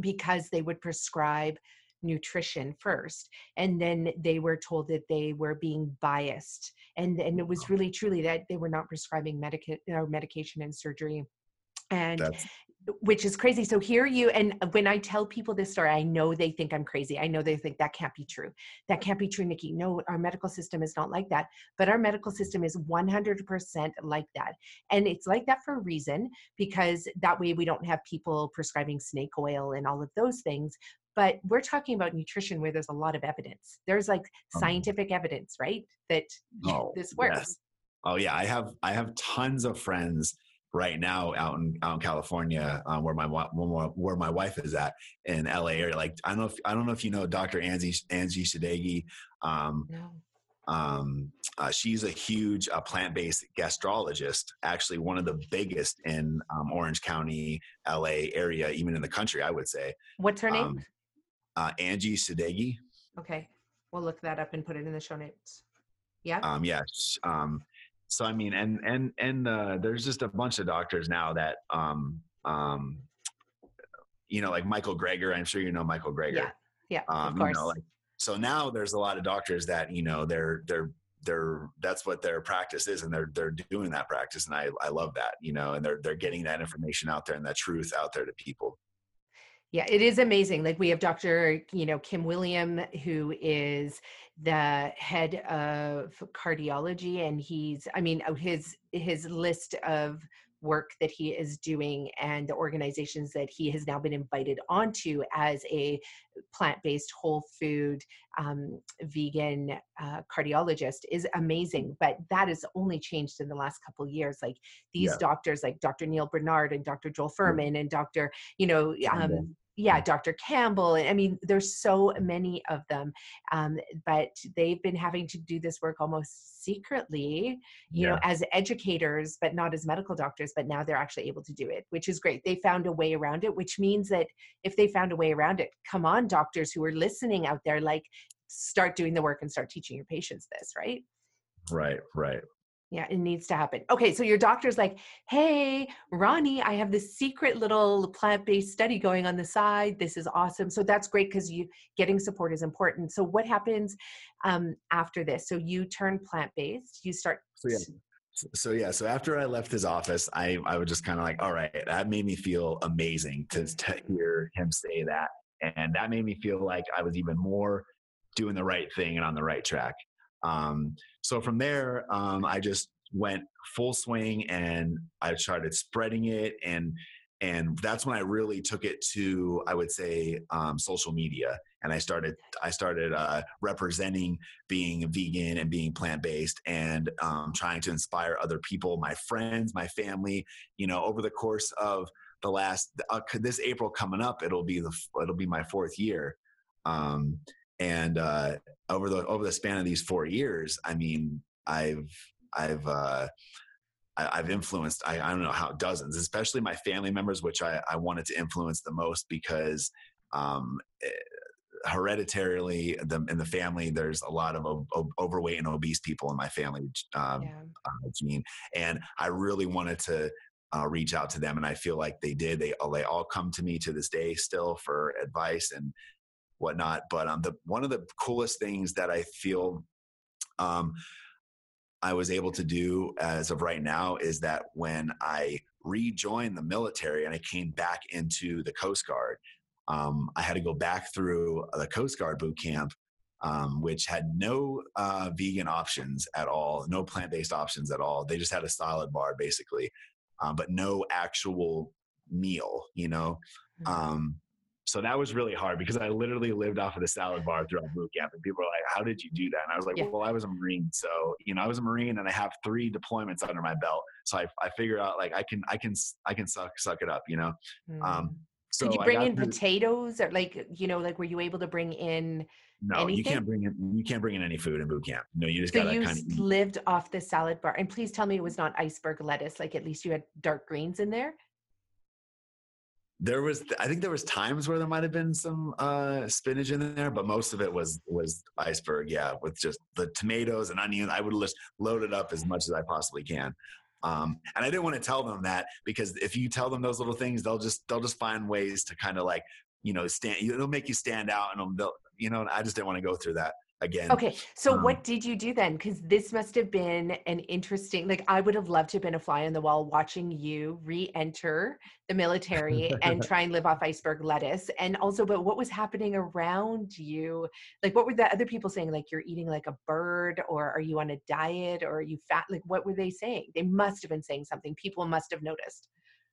because they would prescribe nutrition first and then they were told that they were being biased and and it was really truly that they were not prescribing medica- or medication and surgery. And That's which is crazy. So here you and when i tell people this story i know they think i'm crazy. I know they think that can't be true. That can't be true nikki. No our medical system is not like that but our medical system is 100% like that. And it's like that for a reason because that way we don't have people prescribing snake oil and all of those things. But we're talking about nutrition where there's a lot of evidence. There's like Um, scientific evidence right that Oh, this works. yes. Oh yeah, I have I have tons of friends right now out in out in California um, where my where my- wife is at in LA area. Like I don't know if I don't know if you know Dr. Angie Angie Sadeghi. Um, no um, uh, she's a huge uh, plant based gastrologist, actually one of the biggest in um, Orange County, LA area, even in the country, I would say. what's her name Um, uh, Angie Sadeghi. okay we'll look that up and put it in the show notes yeah um yeah um so i mean and and and uh there's just a bunch of doctors now that um um you know like michael greger i'm sure you know michael greger yeah yeah um of you course know like so now there's a lot of doctors that you know they're they're they're that's what their practice is and they're they're doing that practice and i i love that you know and they're they're getting that information out there and that truth out there to people Yeah, it is amazing. Like we have Dr. you know Kim William, who is the head of cardiology, and he's I mean uh, his his list of work that he is doing and the organizations that he has now been invited onto as a plant-based whole food um, vegan uh, cardiologist is amazing but that has only changed in the last couple years like these Yeah. doctors like dr Neal Barnard and dr Joel Fuhrman and dr you know um, yeah dr campbell i mean there's so many of them um, but they've been having to do this work almost secretly you know as educators but not as medical doctors but now they're actually able to do it which is great. They found a way around it which means that if they found a way around it come on doctors who are listening out there like start doing the work and start teaching your patients this right? Right right yeah, it needs to happen. Okay, so your doctor's like, hey, Ronnie, I have this secret little plant-based study going on the side. This is awesome. So that's great because you getting support is important. So what happens um, after this? So you turn plant-based. You start. So yeah. So- So yeah, so after I left his office, I I was just kind of like, all right, that made me feel amazing to, to hear him say that, and that made me feel like I was even more doing the right thing and on the right track. Um, so from there, um, I just went full swing and I started spreading it and and that's when I really took it to I would say um, social media and I started I started uh, representing being vegan and being plant based and um, trying to inspire other people, my friends, my family. You know, over the course of the last uh, this April coming up, it'll be the it'll be my fourth year. Um, and uh, over the over the span of these four years, I mean, I've I've uh, I, have influenced I, I don't know how dozens, especially my family members, which I, I wanted to influence the most because um, eh, hereditarily the, in the family there's a lot of o- overweight and obese people in my family um, yeah. uh, gene and i really wanted to uh, reach out to them and i feel like they did they, they all come to me to this day still for advice and whatnot but um, the one of the coolest things that i feel um, I was able to do as of right now is that when I rejoined the military and I came back into the Coast Guard, um, I had to go back through the Coast Guard boot camp, um, which had no uh, vegan options at all, no plant based options at all. They just had a salad bar basically, um, but no actual meal, you know. Mm-hmm. Um, so that was really hard because I literally lived off of the salad bar throughout boot camp, and people were like, "How did you do that?" And I was like, yeah. "Well, I was a Marine, so you know, I was a Marine, and I have three deployments under my belt, so I, I figured out like I can, I can, I can suck, suck it up, you know." Um, mm. Um, so Did you bring in potatoes, or like you know, like were you able to bring in? No, anything? you can't bring in. You can't bring in any food in boot camp. No, you just so gotta you kind of just lived off the salad bar. And please tell me it was not iceberg lettuce. Like at least you had dark greens in there there was i think there was times where there might have been some uh spinach in there but most of it was was iceberg yeah with just the tomatoes and onions i would just load it up as much as i possibly can. Um and i didn't want to tell them that because if you tell them those little things they'll just they'll just find ways to kind of like you know stand it'll make you stand out and they'll you know i just didn't want to go through that again. Okay. So um, what did you do then? Because this must have been an interesting, like I would have loved to have been a fly on the wall watching you re-enter the military and try and live off iceberg lettuce. And also, but what was happening around you? Like what were the other people saying? Like you're eating like a bird or are you on a diet or are you fat? Like what were they saying? They must have been saying something. People must have noticed.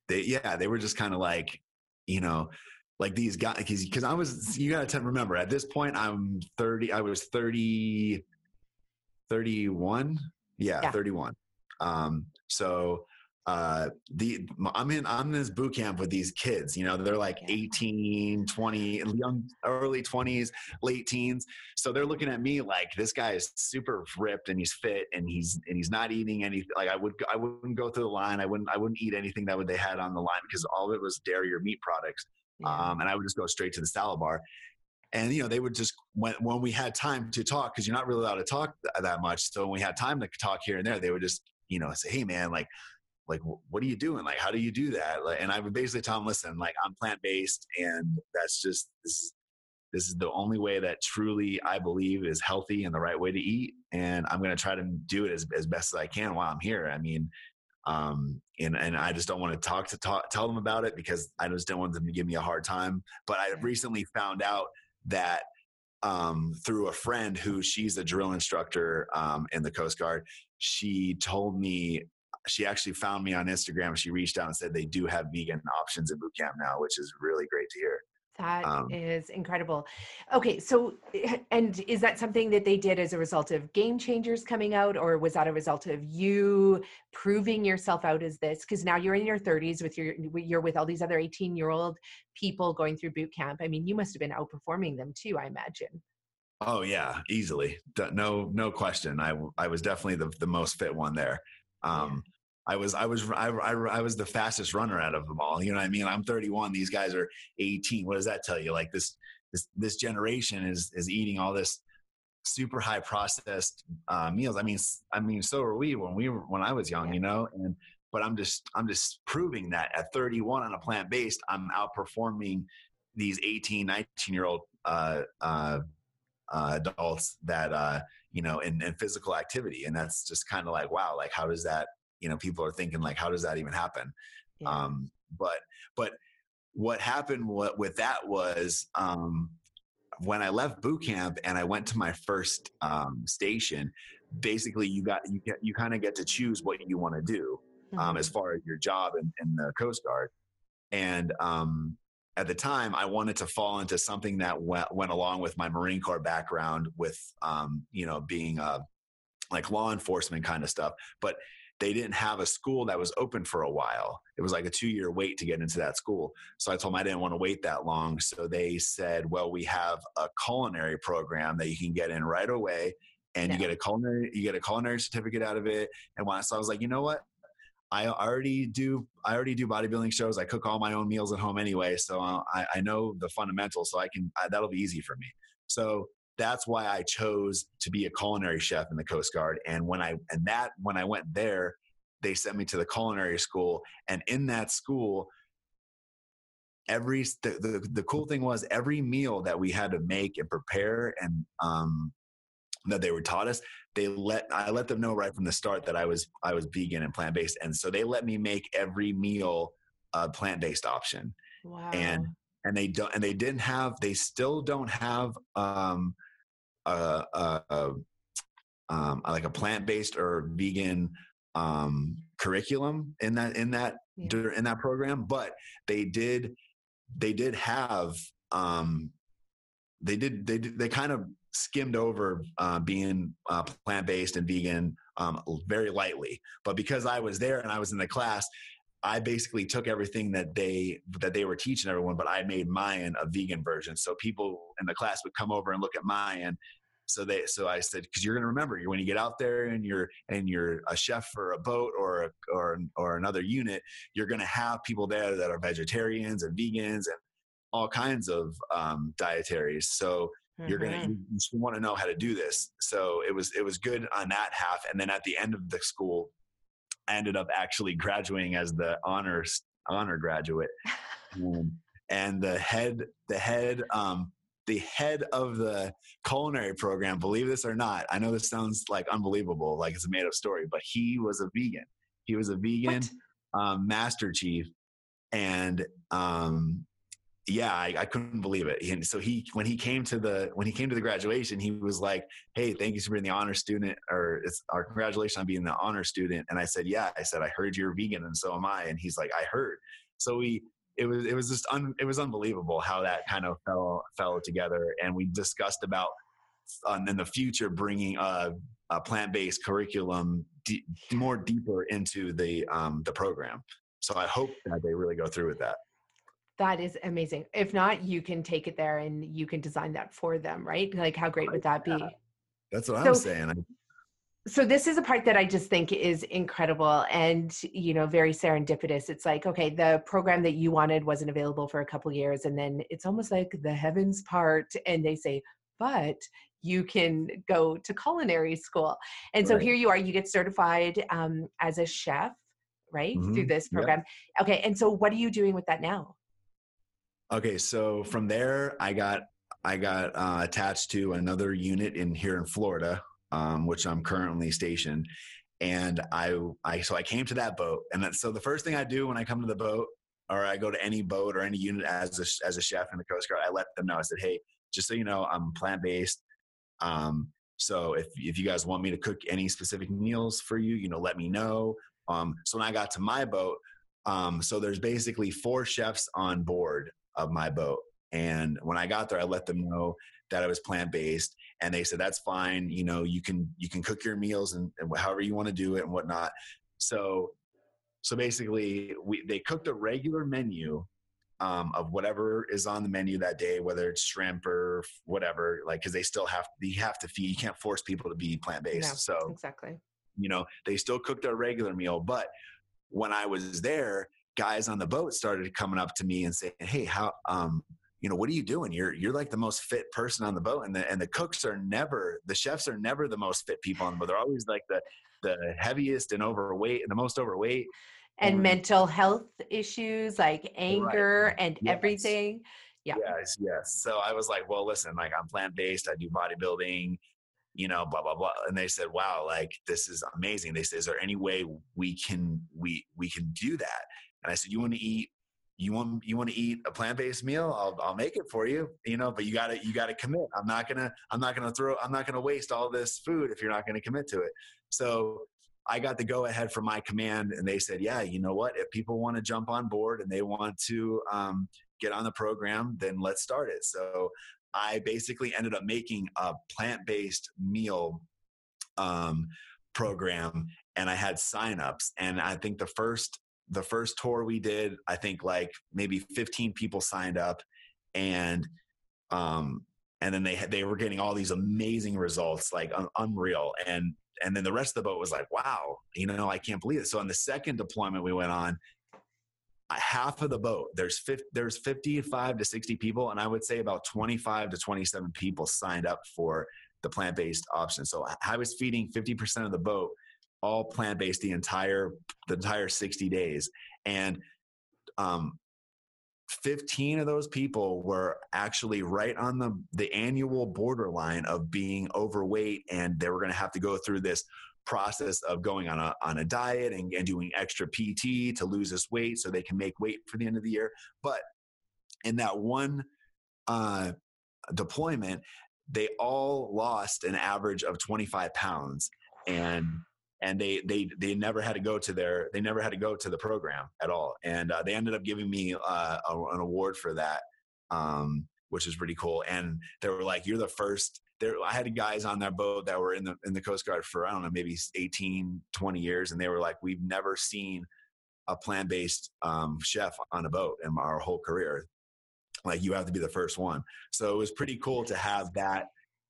They, yeah, they were just kind of like, you know, like these guys because because I was you gotta remember at this point I'm 30 I was 30 31 yeah, yeah. 31 um so uh the i'm in i'm in this boot camp with these kids you know they're like 18 20 young early 20s late teens. So they're looking at me like this guy is super ripped and he's fit and he's and he's not eating anything like i would i wouldn't go through the line. I wouldn't i wouldn't eat anything that would they had on the line because all of it was dairy or meat products yeah. um, and I would just go straight to the salad bar. And you know, they would just when when we had time to talk because you're not really allowed to talk th- that much. So when we had time to talk here and there, they would just you know say, "Hey, man, like." Like, what are you doing? Like, how do you do that? Like, and I would basically tell them, listen, like, I'm plant based, and that's just this is this is the only way that truly I believe is healthy and the right way to eat. And I'm going to try to do it as, as best as I can while I'm here. I mean, um, and and I just don't want to talk to talk, tell them about it because I just don't want them to give me a hard time. But I recently found out that um, through a friend who she's a drill instructor um, in the Coast Guard, she told me she actually found me on Instagram. She reached out and said they do have vegan options in boot camp now, which is really great to hear. That um, is incredible. Okay, so eh, and is that something that they did as a result of game changers coming out, or was that a result of you proving yourself out as this? Because now you're in your 30s with your you're with all these other 18 year old people going through boot camp. I mean, you must have been outperforming them too. I imagine. Oh yeah, easily. No, no question. I I was definitely the the most fit one there. Um, I was I was I, I, I, was the fastest runner out of them all. You know what I mean? I'm 31. These guys are 18. What does that tell you? Like this this this generation is is eating all this super high processed uh, meals. I mean I mean so are we when we were when I was young. You know and but I'm just I'm just proving that at 31 on a plant based I'm outperforming these 18 19 year old uh, uh, uh, adults that uh, you know in, in physical activity and that's just kind of like wow like how does that you know people are thinking like how does that even happen yeah. um but but what happened what, with that was um when i left boot camp and i went to my first um station basically you got you get you kind of get to choose what you want to do um, mm-hmm. as far as your job in, in the coast guard and um at the time i wanted to fall into something that went, went along with my marine corps background with um you know being a like law enforcement kind of stuff but they didn't have a school that was open for a while. It was like a two year wait to get into that school. So I told them I didn't want to wait that long. So they said, well, we have a culinary program that you can get in right away. and No. you get a culinary you get a culinary certificate out of it. And when I, so I was like, you know what? I already do. I already do bodybuilding shows. I cook all my own meals at home anyway, so I, I know the fundamentals. So I can I, that'll be easy for me. So that's why I chose to be a culinary chef in the Coast Guard. And when I and that when I went there, they sent me to the culinary school. And in that school, every the, the, the cool thing was every meal that we had to make and prepare and um, that they were taught us they let i let them know right from the start that i was i was vegan and plant-based and so they let me make every meal a plant-based option Wow. and and they don't and they didn't have they still don't have um a, a, a um like a plant-based or vegan um curriculum in that in that Yeah. in that program but they did they did have um they did they did, they kind of skimmed over uh, being uh, plant-based and vegan um, very lightly but because i was there and i was in the class i basically took everything that they that they were teaching everyone but i made mine a vegan version. So people in the class would come over and look at mine so they so i said because you're going to remember you when you get out there and you're and you're a chef for a boat or a, or or another unit you're going to have people there that are vegetarians and vegans and all kinds of um, dietaries. So you're gonna Mhm. you, you want to know how to do this so it was it was good on that half. And then at the end of the school i ended up actually graduating as the honors honor graduate. Um, and the head the head um the head of the culinary program believe this or not i know this sounds like unbelievable like it's a made up story but he was a vegan. He was a vegan um, master chief and um yeah I, I couldn't believe it. And so he when he came to the when he came to the graduation he was like hey thank you for being the honor student or it's our congratulations on being the honor student. And i said yeah. I said i heard you're vegan and so am i. And he's like i heard. So we it was it was just un, it was unbelievable how that kind of fell fell together. And we discussed about um, in the future bringing a, a plant-based curriculum d- more deeper into the um, the program. So i hope that they really go through with that That is amazing. If not, you can take it there and you can design that for them, right? Like, how great would that be? that's what So- i'm saying so this is a part that i just think is incredible and you know very serendipitous it's like okay the program that you wanted wasn't available for a couple years and then it's almost like the heavens part and they say but you can go to culinary school and so Right. here you are you get certified um, as a chef right through Mhm. this Yep. program okay and so what are you doing with that now Okay, so from there, I got I got uh, attached to another unit in here in Florida, um, which I'm currently stationed, and I I so I came to that boat, and then, so the first thing I do when I come to the boat, or I go to any boat or any unit as a, as a chef in the Coast Guard, I let them know. I said, hey, just so you know, I'm plant based. Um, so if if you guys want me to cook any specific meals for you, you know, let me know. Um, so when I got to my boat, um, so there's basically four chefs on board of my boat. And when I got there, I let them know that I was plant based, and they said that's fine. You know, you can you can cook your meals and, and however you want to do it and whatnot. So, so basically, we they cooked a regular menu um, of whatever is on the menu that day, whether it's shrimp or whatever. Like, because they still have you have to feed. You can't force people to be plant based. No. So exactly you know they still cooked a regular meal but when i was there guys on the boat started coming up to me and saying hey how um you know what are you doing you're you're like the most fit person on the boat and the and the cooks are never the chefs are never the most fit people on the boat they're always like the the heaviest and overweight and the most overweight and mental health issues like anger and Yes. everything Yeah. Yes, yes. So I was like, well, listen, like I'm plant based. I do bodybuilding, you know, blah blah blah. And they said, wow, like this is amazing. They said, is there any way we can we we can do that? And I said, you want to eat. You want you want to eat a plant based meal? I'll I'll make it for you. You know, but you got to you got to commit. I'm not gonna I'm not gonna throw I'm not gonna waste all this food if you're not gonna commit to it. So I got the go ahead from my command, and they said, yeah, you know what? If people want to jump on board and they want to um, get on the program, then let's start it. So I basically ended up making a plant based meal um, program, and I had signups. And I think the first the first tour we did, I think like maybe 15 people signed up, and um, and then they they were getting all these amazing results, like un- unreal. And and then the rest of the boat was like, wow, you know, I can't believe it. So on the second deployment we went on, half of the boat there's 50, there's 55 to 60 people and i would say about 25 to 27 people signed up for the plant-based option so i was feeding 50% of the boat all plant-based the entire the entire 60 days. And um, 15 of those people were actually right on the the annual borderline of being overweight and they were going to have to go through this process of going on a on a diet and, and doing extra PT to lose this weight so they can make weight for the end of the year. But in that one uh, deployment they all lost an average of 25 pounds. And and they they they never had to go to their they never had to go to the program at all. And uh, they ended up giving me uh, a, an award for that um, which is pretty cool. And they were like you're the first there i had guys on that boat that were in the in the coast guard for i don't know maybe 18 20 years and they were like we've never seen a plant-based um, chef on a boat in our whole career. Like you have to be the first one. So it was pretty cool to have that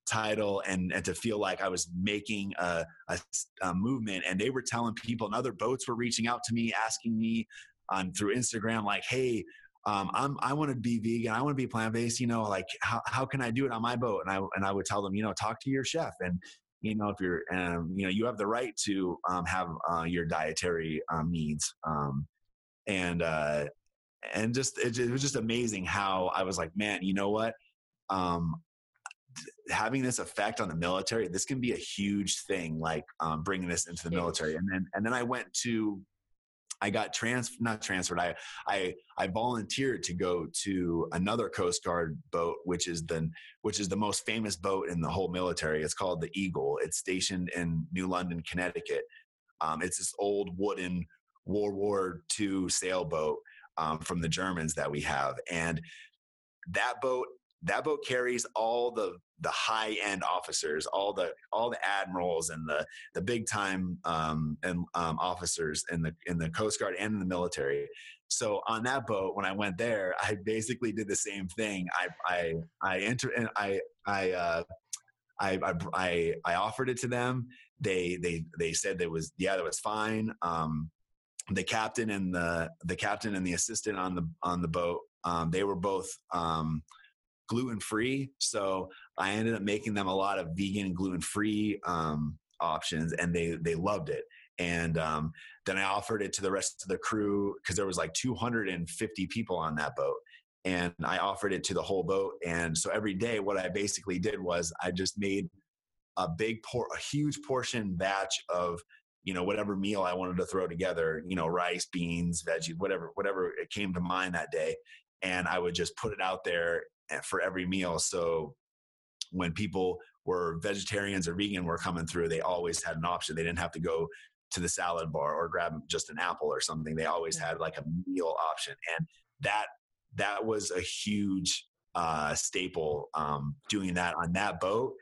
title and, and to feel like I was making a, a, a, movement. And they were telling people, and other boats were reaching out to me, asking me on through Instagram, like, "Hey, um, I'm I want to be vegan. I want to be plant based. You know, like how how can I do it on my boat?" And I and I would tell them, you know, talk to your chef and. You know, if you're, um, you know, you have the right to um, have uh, your dietary um, needs, um, and uh, and just it, it was just amazing how I was like, man, you know what? Having this effect on the military, this can be a huge thing, like um, bringing this into the military. And then, and then I went to, I got trans, not transferred. I, I, I volunteered to go to another Coast Guard boat, which is the, which is the most famous boat in the whole military. It's called the Eagle. It's stationed in New London, Connecticut. Um, it's this old wooden World War II sailboat um, from the Germans that we have, and that boat that boat carries all the the high end officers, all the all the admirals and the the big time um, and um, officers in the in the Coast Guard and in the military. So on that boat, when I went there, I basically did the same thing. I I I enter and I I, uh, I I I offered it to them. They they they said that was yeah that was fine. Um, the captain and the the captain and the assistant on the on the boat um, they were both um, gluten free. So I ended up making them a lot of vegan gluten free um, options, and they they loved it. And um, then I offered it to the rest of the crew because there was like 250 people on that boat, and I offered it to the whole boat. And so every day, what I basically did was I just made a big por- a huge portion batch of you know whatever meal I wanted to throw together, you know rice, beans, veggies, whatever whatever it came to mind that day, and I would just put it out there for every meal. So when people were vegetarians or vegan were coming through, they always had an option. They didn't have to go to the salad bar or grab just an apple or something. They always had like a meal option, and that that was a huge uh, staple. Um, doing that on that boat,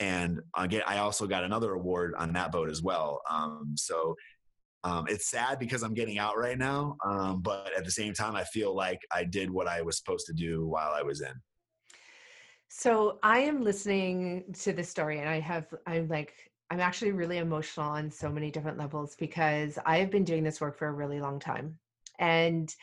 and again, I also got another award on that boat as well. Um, so um, it's sad because I'm getting out right now, um, but at the same time, I feel like I did what I was supposed to do while I was in. So I am listening to this story, and I have I'm like I'm actually really emotional on so many different levels because I have been doing this work for a really long time, and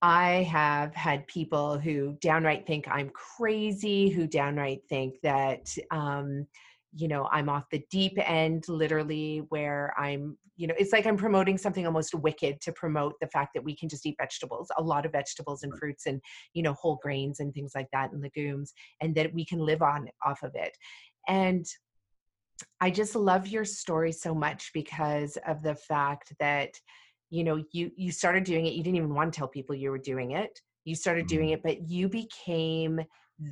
I have had people who downright think I'm crazy, who downright think that. Um, you know i'm off the deep end literally where i'm you know it's like i'm promoting something almost wicked to promote the fact that we can just eat vegetables a lot of vegetables and fruits and you know whole grains and things like that and legumes and that we can live on off of it and i just love your story so much because of the fact that you know you you started doing it you didn't even want to tell people you were doing it you started doing mm-hmm. it but you became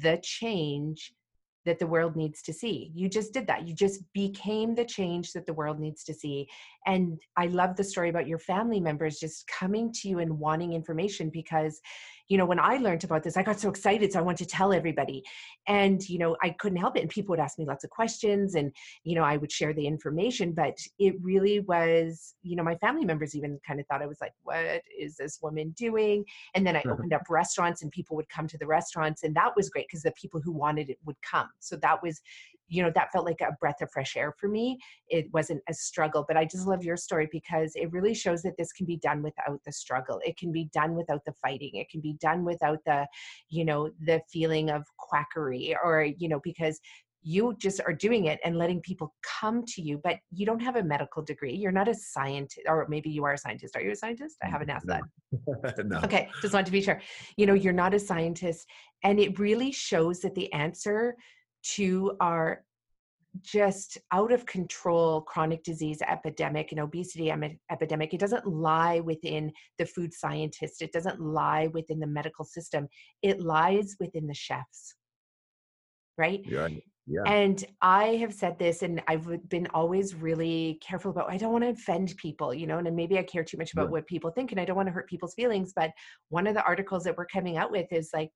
the change that the world needs to see. You just did that. You just became the change that the world needs to see. And I love the story about your family members just coming to you and wanting information because, you know, when I learned about this, I got so excited. So I wanted to tell everybody. And, you know, I couldn't help it. And people would ask me lots of questions and, you know, I would share the information. But it really was, you know, my family members even kind of thought I was like, what is this woman doing? And then I uh-huh. opened up restaurants and people would come to the restaurants. And that was great because the people who wanted it would come. So that was, you know, that felt like a breath of fresh air for me. It wasn't a struggle. But I just love your story because it really shows that this can be done without the struggle. It can be done without the fighting. It can be done without the, you know, the feeling of quackery or, you know, because you just are doing it and letting people come to you but you don't have a medical degree you're not a scientist or maybe you are a scientist are you a scientist i haven't asked no. that no. okay just want to be sure you know you're not a scientist and it really shows that the answer to our just out of control chronic disease epidemic and obesity epidemic. It doesn't lie within the food scientist. It doesn't lie within the medical system. It lies within the chefs. Right? Yeah, yeah. and i have said this and i've been always really careful about i don't want to offend people you know and maybe i care too much about yeah. what people think and i don't want to hurt people's feelings but one of the articles that we're coming out with is like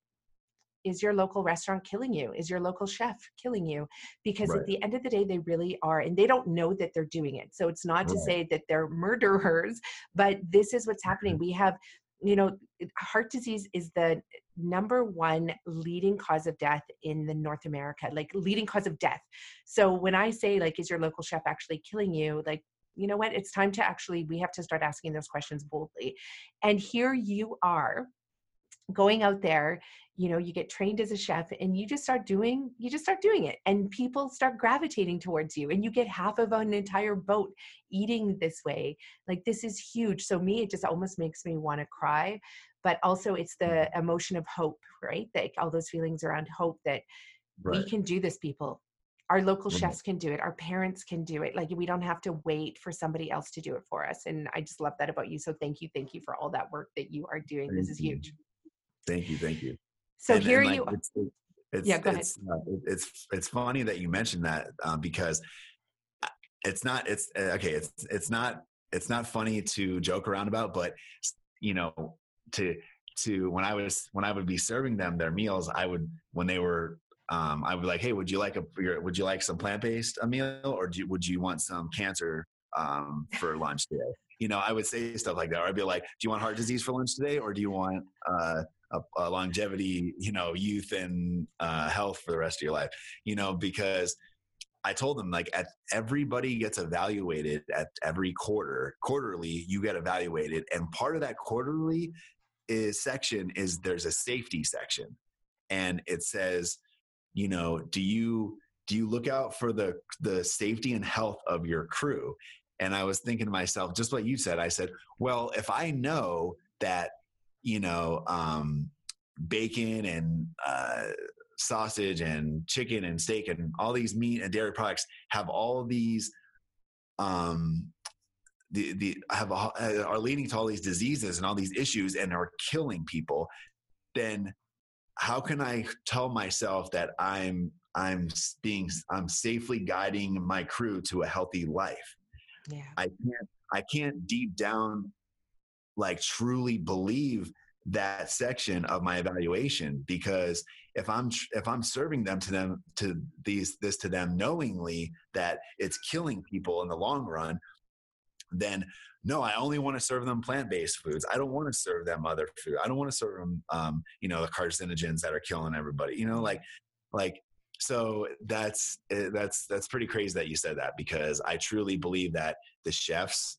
is your local restaurant killing you? Is your local chef killing you? Because right. at the end of the day they really are and they don't know that they're doing it. So it's not right. to say that they're murderers but this is what's happening. Mm-hmm. We have you know heart disease is the number one leading cause of death in the north america like leading cause of death. So when i say like is your local chef actually killing you? Like you know what? It's time to actually we have to start asking those questions boldly. And here you are going out there you know you get trained as a chef and you just start doing you just start doing it and people start gravitating towards you and you get half of an entire boat eating this way. Like this is huge. So me it just almost makes me want to cry but also it's the mm-hmm. emotion of hope right? Like all those feelings around hope that right. we can do this people. Our local mm-hmm. chefs can do it. Our parents can do it. Like we don't have to wait for somebody else to do it for us and i just love that about you. So thank you thank you for all that work that you are doing. Thank this is huge. Thank you, thank you. So and, here and like, you. It's, it's, yeah, go ahead. It's, uh, it's it's funny that you mentioned that um, because uh, it's not it's uh, okay it's it's not it's not funny to joke around about, but you know to to when I was when I would be serving them their meals, I would when they were um, I would be like, hey, would you like a would you like some plant based a meal or do, would you want some cancer um, for lunch today? You know, I would say stuff like that. Or I'd be like, do you want heart disease for lunch today, or do you want uh, a, a longevity, you know, youth and uh, health for the rest of your life, you know, because I told them like at everybody gets evaluated at every quarter, quarterly you get evaluated. And part of that quarterly is section is there's a safety section and it says, you know, do you, do you look out for the, the safety and health of your crew? And I was thinking to myself, just what you said, I said, well, if I know that you know, um, bacon and uh, sausage and chicken and steak and all these meat and dairy products have all these um, the the have uh, are leading to all these diseases and all these issues and are killing people, then how can I tell myself that I'm I'm being I'm safely guiding my crew to a healthy life? Yeah. I can't I can't deep down like truly believe that section of my evaluation because if i'm if i'm serving them to them to these this to them knowingly that it's killing people in the long run then no i only want to serve them plant-based foods. I don't want to serve them other food. I don't want to serve them um, you know the carcinogens that are killing everybody you know like like so that's eh, that's that's pretty crazy that you said that because i truly believe that the chefs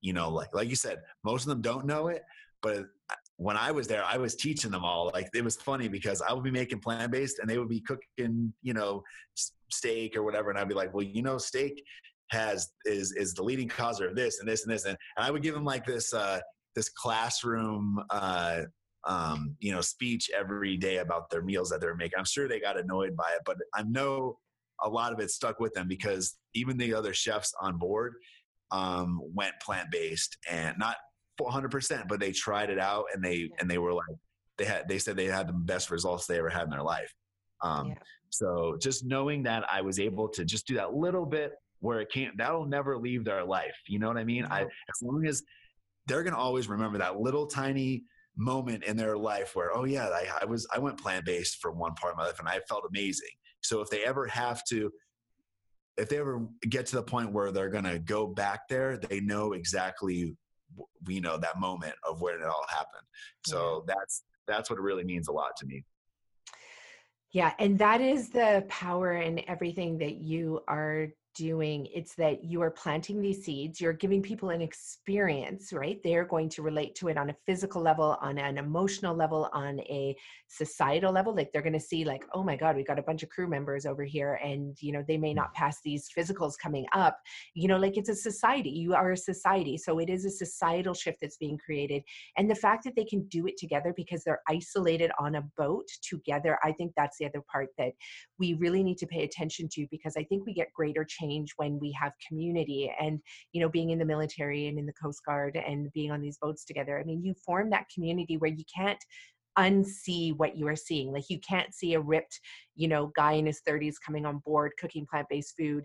you know, like like you said, most of them don't know it, but when I was there, I was teaching them all. Like it was funny because I would be making plant based, and they would be cooking, you know, steak or whatever, and I'd be like, well, you know, steak has is is the leading causer of this and this and this, and, and I would give them like this uh, this classroom. Uh, um, you know, speech every day about their meals that they're making. I'm sure they got annoyed by it, but I know a lot of it stuck with them because even the other chefs on board, um, went plant based and not 100%, but they tried it out and they and they were like they had they said they had the best results they ever had in their life. Um, yeah. So just knowing that I was able to just do that little bit where it can't that'll never leave their life. You know what I mean? I as long as they're gonna always remember that little tiny moment in their life where oh yeah I, I was i went plant-based for one part of my life and i felt amazing so if they ever have to if they ever get to the point where they're going to go back there they know exactly you know that moment of when it all happened so yeah. that's that's what it really means a lot to me yeah and that is the power in everything that you are doing it's that you are planting these seeds you're giving people an experience right? They're going to relate to it on a physical level on an emotional level on a societal level like they're going to see like oh my god we got a bunch of crew members over here and you know they may mm. not pass these physicals coming up. You know like it's a society you are a society so it is a societal shift that's being created and the fact that they can do it together because they're isolated on a boat together i think that's the other part that we really need to pay attention to because i think we get greater change change when we have community and you know being in the military and in the coast guard and being on these boats together. I mean you form that community where you can't unsee what you are seeing. Like you can't see a ripped you know guy in his 30s coming on board cooking plant-based food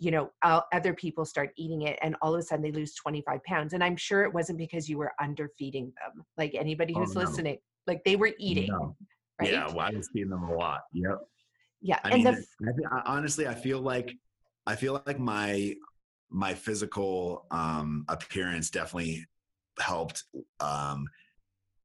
you know other people start eating it and all of a sudden they lose 25 pounds. And i'm sure it wasn't because you were underfeeding them. Like anybody oh, who's oh, no. listening like they were eating no. right? Yeah well, i was feeding them a lot. Yep. Yeah I and mean, the, I, honestly i feel like I feel like my my physical um, appearance definitely helped um,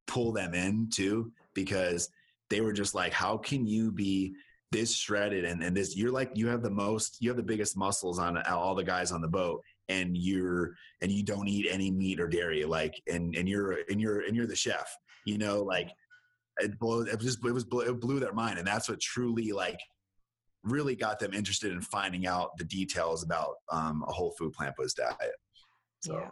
pull them in too because they were just like, how can you be this shredded? And, and this you're like you have the most you have the biggest muscles on all the guys on the boat and you're and you don't eat any meat or dairy like and and you're and you're and you're the chef you know like it blew it just it was it blew their mind and that's what truly like really got them interested in finding out the details about um, a whole food plant based diet. So. Yeah.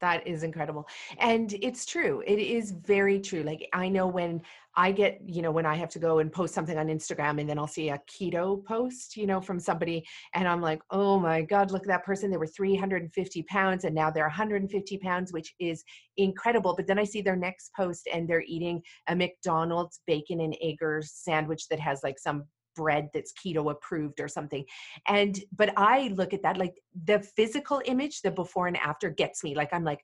That is incredible. And it's true. It is very true. Like I know when I get, you know, when I have to go and post something on Instagram and then I'll see a keto post, you know, from somebody and I'm like, oh my God, look at that person. They were 350 pounds and now they're 150 pounds, which is incredible. But then I see their next post and they're eating a McDonald's bacon and egg sandwich that has like some bread that's keto approved or something and but i look at that like the physical image the before and after gets me like i'm like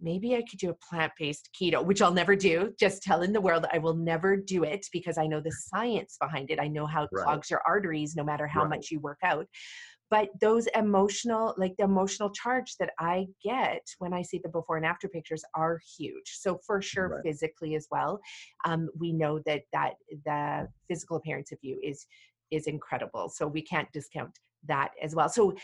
maybe i could do a plant-based keto which i'll never do just telling the world i will never do it because i know the science behind it i know how it right. clogs your arteries no matter how right. much you work out but those emotional like the emotional charge that i get when i see the before and after pictures are huge. So for sure right. physically as well um, we know that that the physical appearance of you is is incredible. So we can't discount that as well. So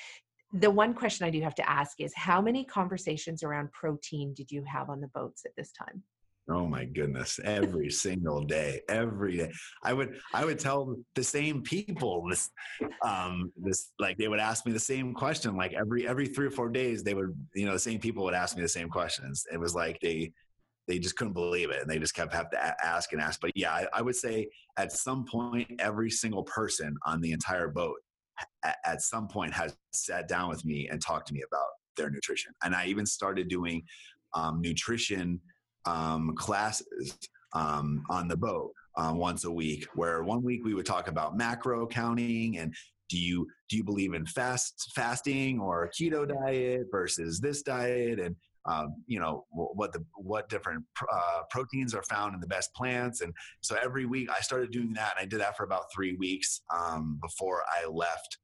the one question i do have to ask is how many conversations around protein did you have on the boats at this time Oh my goodness, every single day, every day. I would I would tell the same people this um this like they would ask me the same question like every every 3 or 4 days they would you know the same people would ask me the same questions. It was like they they just couldn't believe it and they just kept have to ask and ask. But yeah, I, I would say at some point every single person on the entire boat at, at some point has sat down with me and talked to me about their nutrition. And I even started doing um, nutrition um, classes um, on the boat um, once a week, where one week we would talk about macro counting and do you do you believe in fast fasting or keto diet versus this diet? And um, you know what the what different uh, proteins are found in the best plants. And so every week i started doing that and i did that for about three weeks um, before i left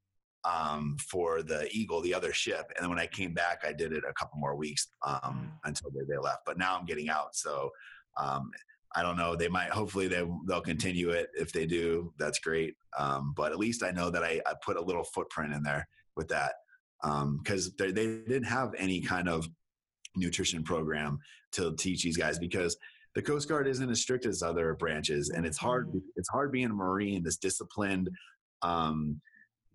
um, for the Eagle, the other ship. And then when I came back, I did it a couple more weeks um, until they, they, left. But now I'm getting out. So um, I don't know. They might, hopefully, they, they'll continue it. If they do, that's great. Um, but at least I know that I, I, put a little footprint in there with that because um, they, they didn't have any kind of nutrition program to teach these guys because the Coast Guard isn't as strict as other branches, and it's hard. Mm. It's hard being a Marine, this disciplined, um,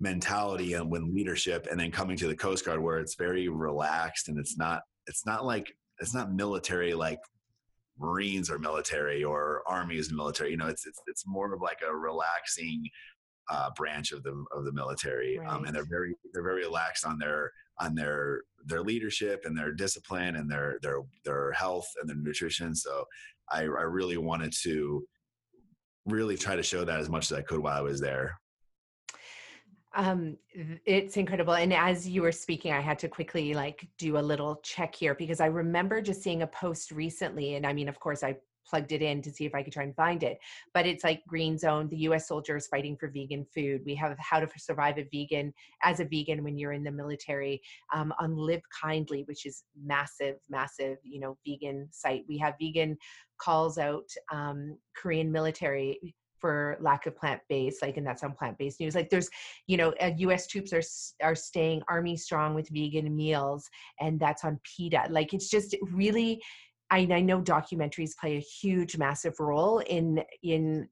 mentality and when leadership and then coming to the coast guard where it's very relaxed and it's not it's not like it's not military like marines or military or army is military you know it's it's, it's more of like a relaxing uh, branch of the of the military right. um, and they're very they're very relaxed on their on their their leadership and their discipline and their their their health and their nutrition so i i really wanted to really try to show that as much as i could while i was there um it's incredible and as you were speaking i had to quickly like do a little check here because i remember just seeing a post recently and i mean of course i plugged it in to see if I could try and find it. But it's like Green Zone, the US soldiers fighting for vegan food. We have How to Survive a Vegan as a vegan when you're in the military um, on Live Kindly, which is massive, massive, you know, vegan site. We have vegan calls out um, Korean military for lack of plant-based like and that's on plant-based news like there's you know uh, us troops are are staying army strong with vegan meals and that's on peta like it's just really I, I know documentaries play a huge massive role in in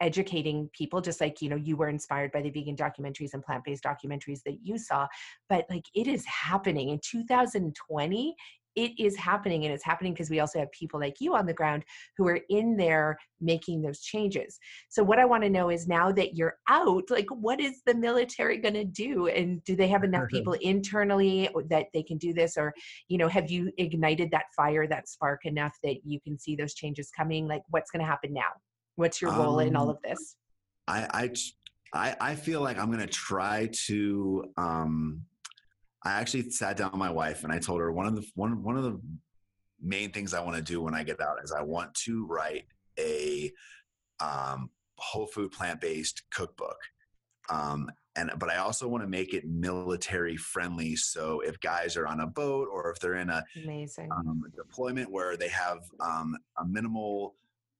educating people just like you know you were inspired by the vegan documentaries and plant-based documentaries that you saw but like it is happening. In 2020 it is happening and it's happening because we also have people like you on the ground who are in there making those changes. So what i want to know is now that you're out like what is the military going to do? And do they have enough people internally that they can do this? Or you know have you ignited that fire that spark enough that you can see those changes coming? Like what's going to happen now? What's your role um, in all um, of this? I, I i feel like i'm going to try to um I actually sat down with my wife and I told her one of the one one of the main things I want to do when I get out is I want to write a um, whole food plant based cookbook. Um, and but I also want to make it military friendly. So if guys are on a boat or if they're in a amazing um, deployment where they have um, a minimal,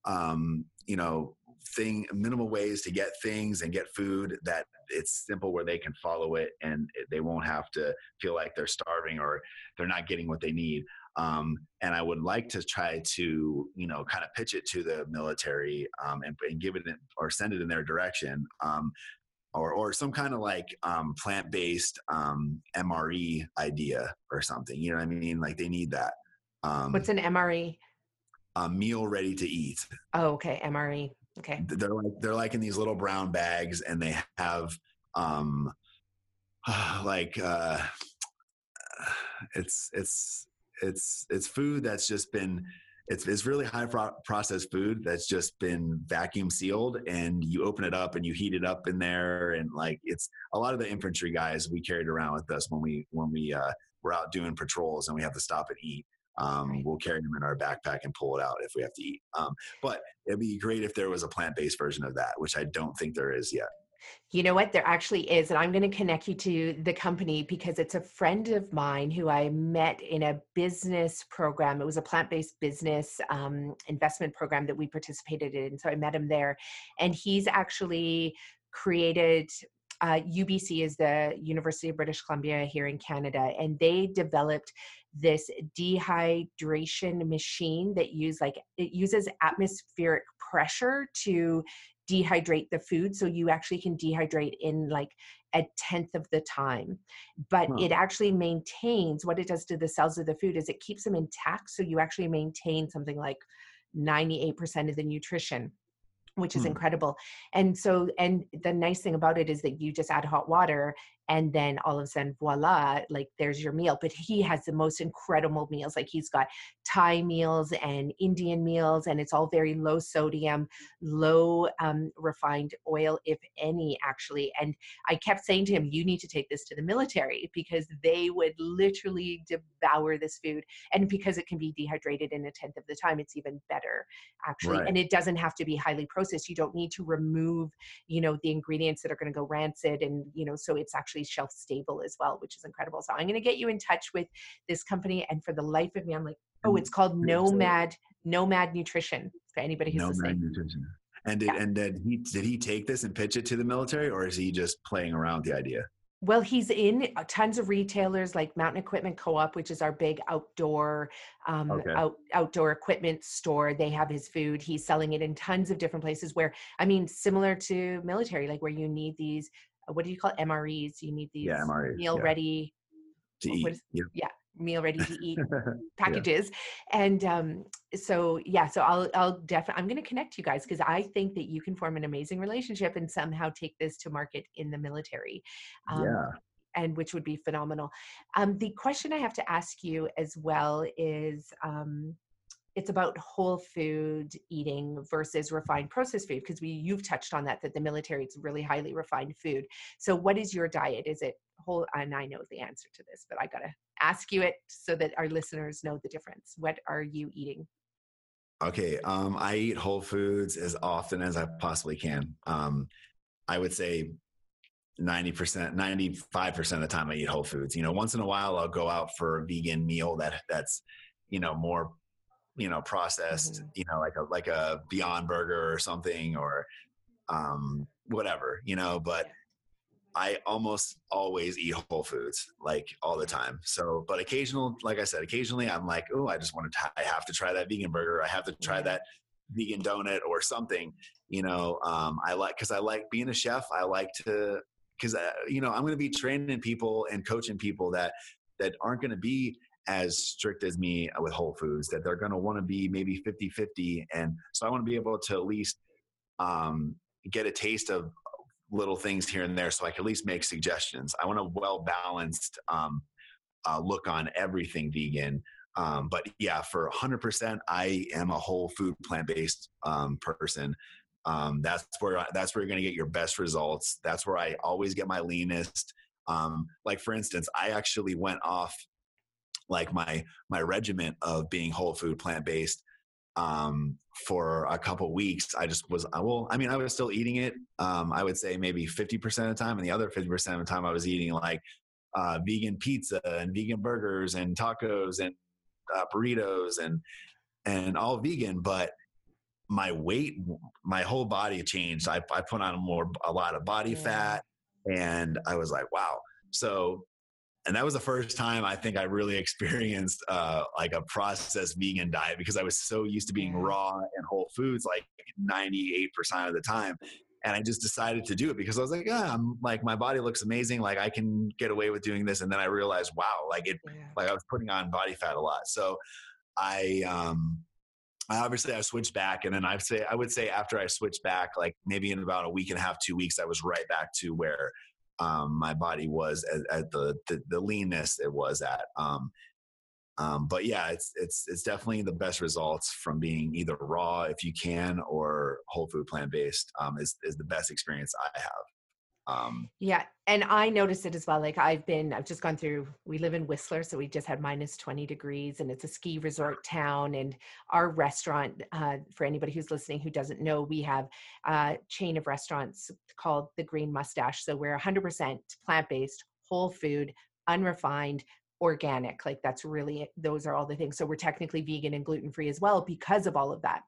um, you know, thing minimal ways to get things and get food that it's simple where they can follow it and they won't have to feel like they're starving or they're not getting what they need. Um, and i would like to try to you know kind of pitch it to the military um, and, and, give it in, or send it in their direction um, or, or some kind of like um, plant-based um, mre idea or something you know what i mean? Like they need that. Um, what's an mre a meal ready to eat. Oh okay mre Okay. They're like they're like in these little brown bags, and they have um like uh it's it's it's it's food that's just been it's it's really high pro- processed food that's just been vacuum sealed and you open it up and you heat it up in there and like it's a lot of the infantry guys we carried around with us when we when we uh were out doing patrols and we have to stop and eat um, right. We'll carry them in our backpack and pull it out if we have to eat. Um, but it'd be great if there was a plant based version of that, which I don't think there is yet. You know what? There actually is. And I'm going to connect you to the company because it's a friend of mine who I met in a business program. It was a plant based business um, investment program that we participated in. So I met him there. And he's actually created uh, UBC is the University of British Columbia here in Canada, and they developed this dehydration machine that use like it uses atmospheric pressure to dehydrate the food so you actually can dehydrate in like a tenth of the time. But it actually maintains what it does to the cells of the food is it keeps them intact so you actually maintain something like 98% of the nutrition which is hmm. incredible. And so and the nice thing about it is that you just add hot water and then all of a sudden voila like there's your meal. But he has the most incredible meals like he's got thai meals and indian meals and it's all very low sodium low um, refined oil if any actually. And i kept saying to him you need to take this to the military because they would literally devour this food. And because it can be dehydrated in a tenth of the time it's even better actually. Right. and it doesn't have to be highly processed. You don't need to remove you know the ingredients that are going to go rancid and you know so it's actually actually shelf stable as well, which is incredible. So I'm going to get you in touch with this company. And for the life of me, I'm like, oh, it's called Nomad Nomad Nutrition for anybody who's Nomad listening. Nutrition. And did yeah. and did he did he take this and pitch it to the military, or is he just playing around with the idea? Well, he's in uh, tons of retailers like Mountain Equipment Co-op, which is our big outdoor um, okay. out, outdoor equipment store. They have his food. He's selling it in tons of different places. Where I mean, similar to military, like where you need these what do you call it? MREs? You need these yeah, MREs, meal yeah. ready to eat. Is, yep. Yeah, meal ready to eat packages. yeah. And um, so yeah, so I'll I'll definitely I'm going to connect you guys because I think that you can form an amazing relationship and somehow take this to market in the military. Um, yeah. And which would be phenomenal. Um, the question I have to ask you as well is um, it's about whole food eating versus refined processed food because we you've touched on that that the military it's really highly refined food so what is your diet is it whole and i know the answer to this but i gotta ask you it so that our listeners know the difference what are you eating Okay, um, I eat whole foods as often as I possibly can. Um, I would say 90%, 95% of the time I eat whole foods. You know, once in a while I'll go out for a vegan meal that that's, you know, more, you know, processed, mm-hmm. you know, like a like a Beyond Burger or something or um whatever, you know, but I almost always eat whole foods like all the time. So, but occasional, like I said, occasionally I'm like, oh, I just want to, I have to try that vegan burger. I have to try that vegan donut or something, you know, um, I like, cause I like being a chef. I like to, cause, uh, you know, I'm going to be training people and coaching people that, that aren't going to be as strict as me with whole foods, that they're going to want to be maybe 50, 50. And so I want to be able to at least, um, get a taste of little things here and there so I can at least make suggestions. I want a well balanced um, uh, look on everything vegan. Um, but yeah, for 100%, I am a whole food plant based um, person. Um, that's where that's where you're going to get your best results. That's where I always get my leanest. Um, like for instance, I actually went off like my my regiment of being whole food plant based um, for a couple weeks. I just was, well, I mean, I was still eating it. Um, I would say maybe 50% of the time. And the other 50% of the time I was eating like uh, vegan pizza and vegan burgers and tacos and uh, burritos and, and all vegan. But my weight, my whole body changed. I, I put on more, a lot of body yeah. fat and I was like, wow. So and that was the first time I think I really experienced uh, like a processed vegan diet because I was so used to being raw and whole foods like 98% of the time. And I just decided to do it because I was like, yeah, I'm like, my body looks amazing. Like I can get away with doing this. And then I realized, wow, like it, yeah. like I was putting on body fat a lot. So I, um, I obviously I switched back and then I say, I would say after I switched back, like maybe in about a week and a half, two weeks, I was right back to where um, my body was at, at the, the, the leanness it was at. Um, um, but yeah, it's it's it's definitely the best results from being either raw if you can or whole food plant based um, is is the best experience I have. Um, yeah, and I noticed it as well. Like I've been, I've just gone through. We live in Whistler, so we just had minus twenty degrees, and it's a ski resort town. And our restaurant, uh, for anybody who's listening who doesn't know, we have a chain of restaurants called the Green Moustache. So we're 100% plant based, whole food, unrefined, organic. Like that's really those are all the things. So we're technically vegan and gluten free as well because of all of that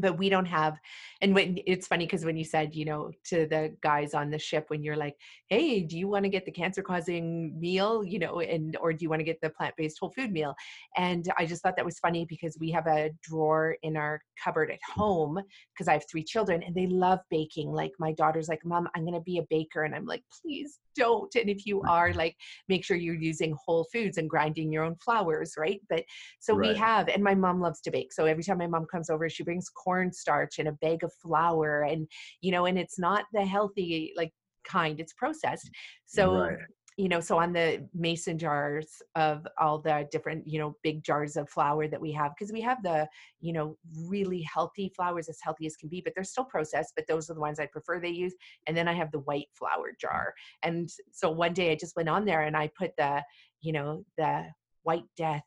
but we don't have and when it's funny because when you said you know to the guys on the ship when you're like hey do you want to get the cancer causing meal? you know and or do you want to get the plant-based whole food meal? And i just thought that was funny because we have a drawer in our cupboard at home because i have three children and they love baking. Like my daughter's like mom i'm going to be a baker and i'm like please don't and if you are like make sure you're using whole foods and grinding your own flours right? But so right. we have and my mom loves to bake so every time my mom comes over she brings cornstarch and a bag of flour and you know and it's not the healthy like kind it's processed. So right you know so on the mason jars of all the different you know big jars of flour that we have because we have the you know really healthy flours as healthy as can be but they're still processed but those are the ones i prefer they use and then i have the white flour jar. And so one day i just went on there and i put the you know the white death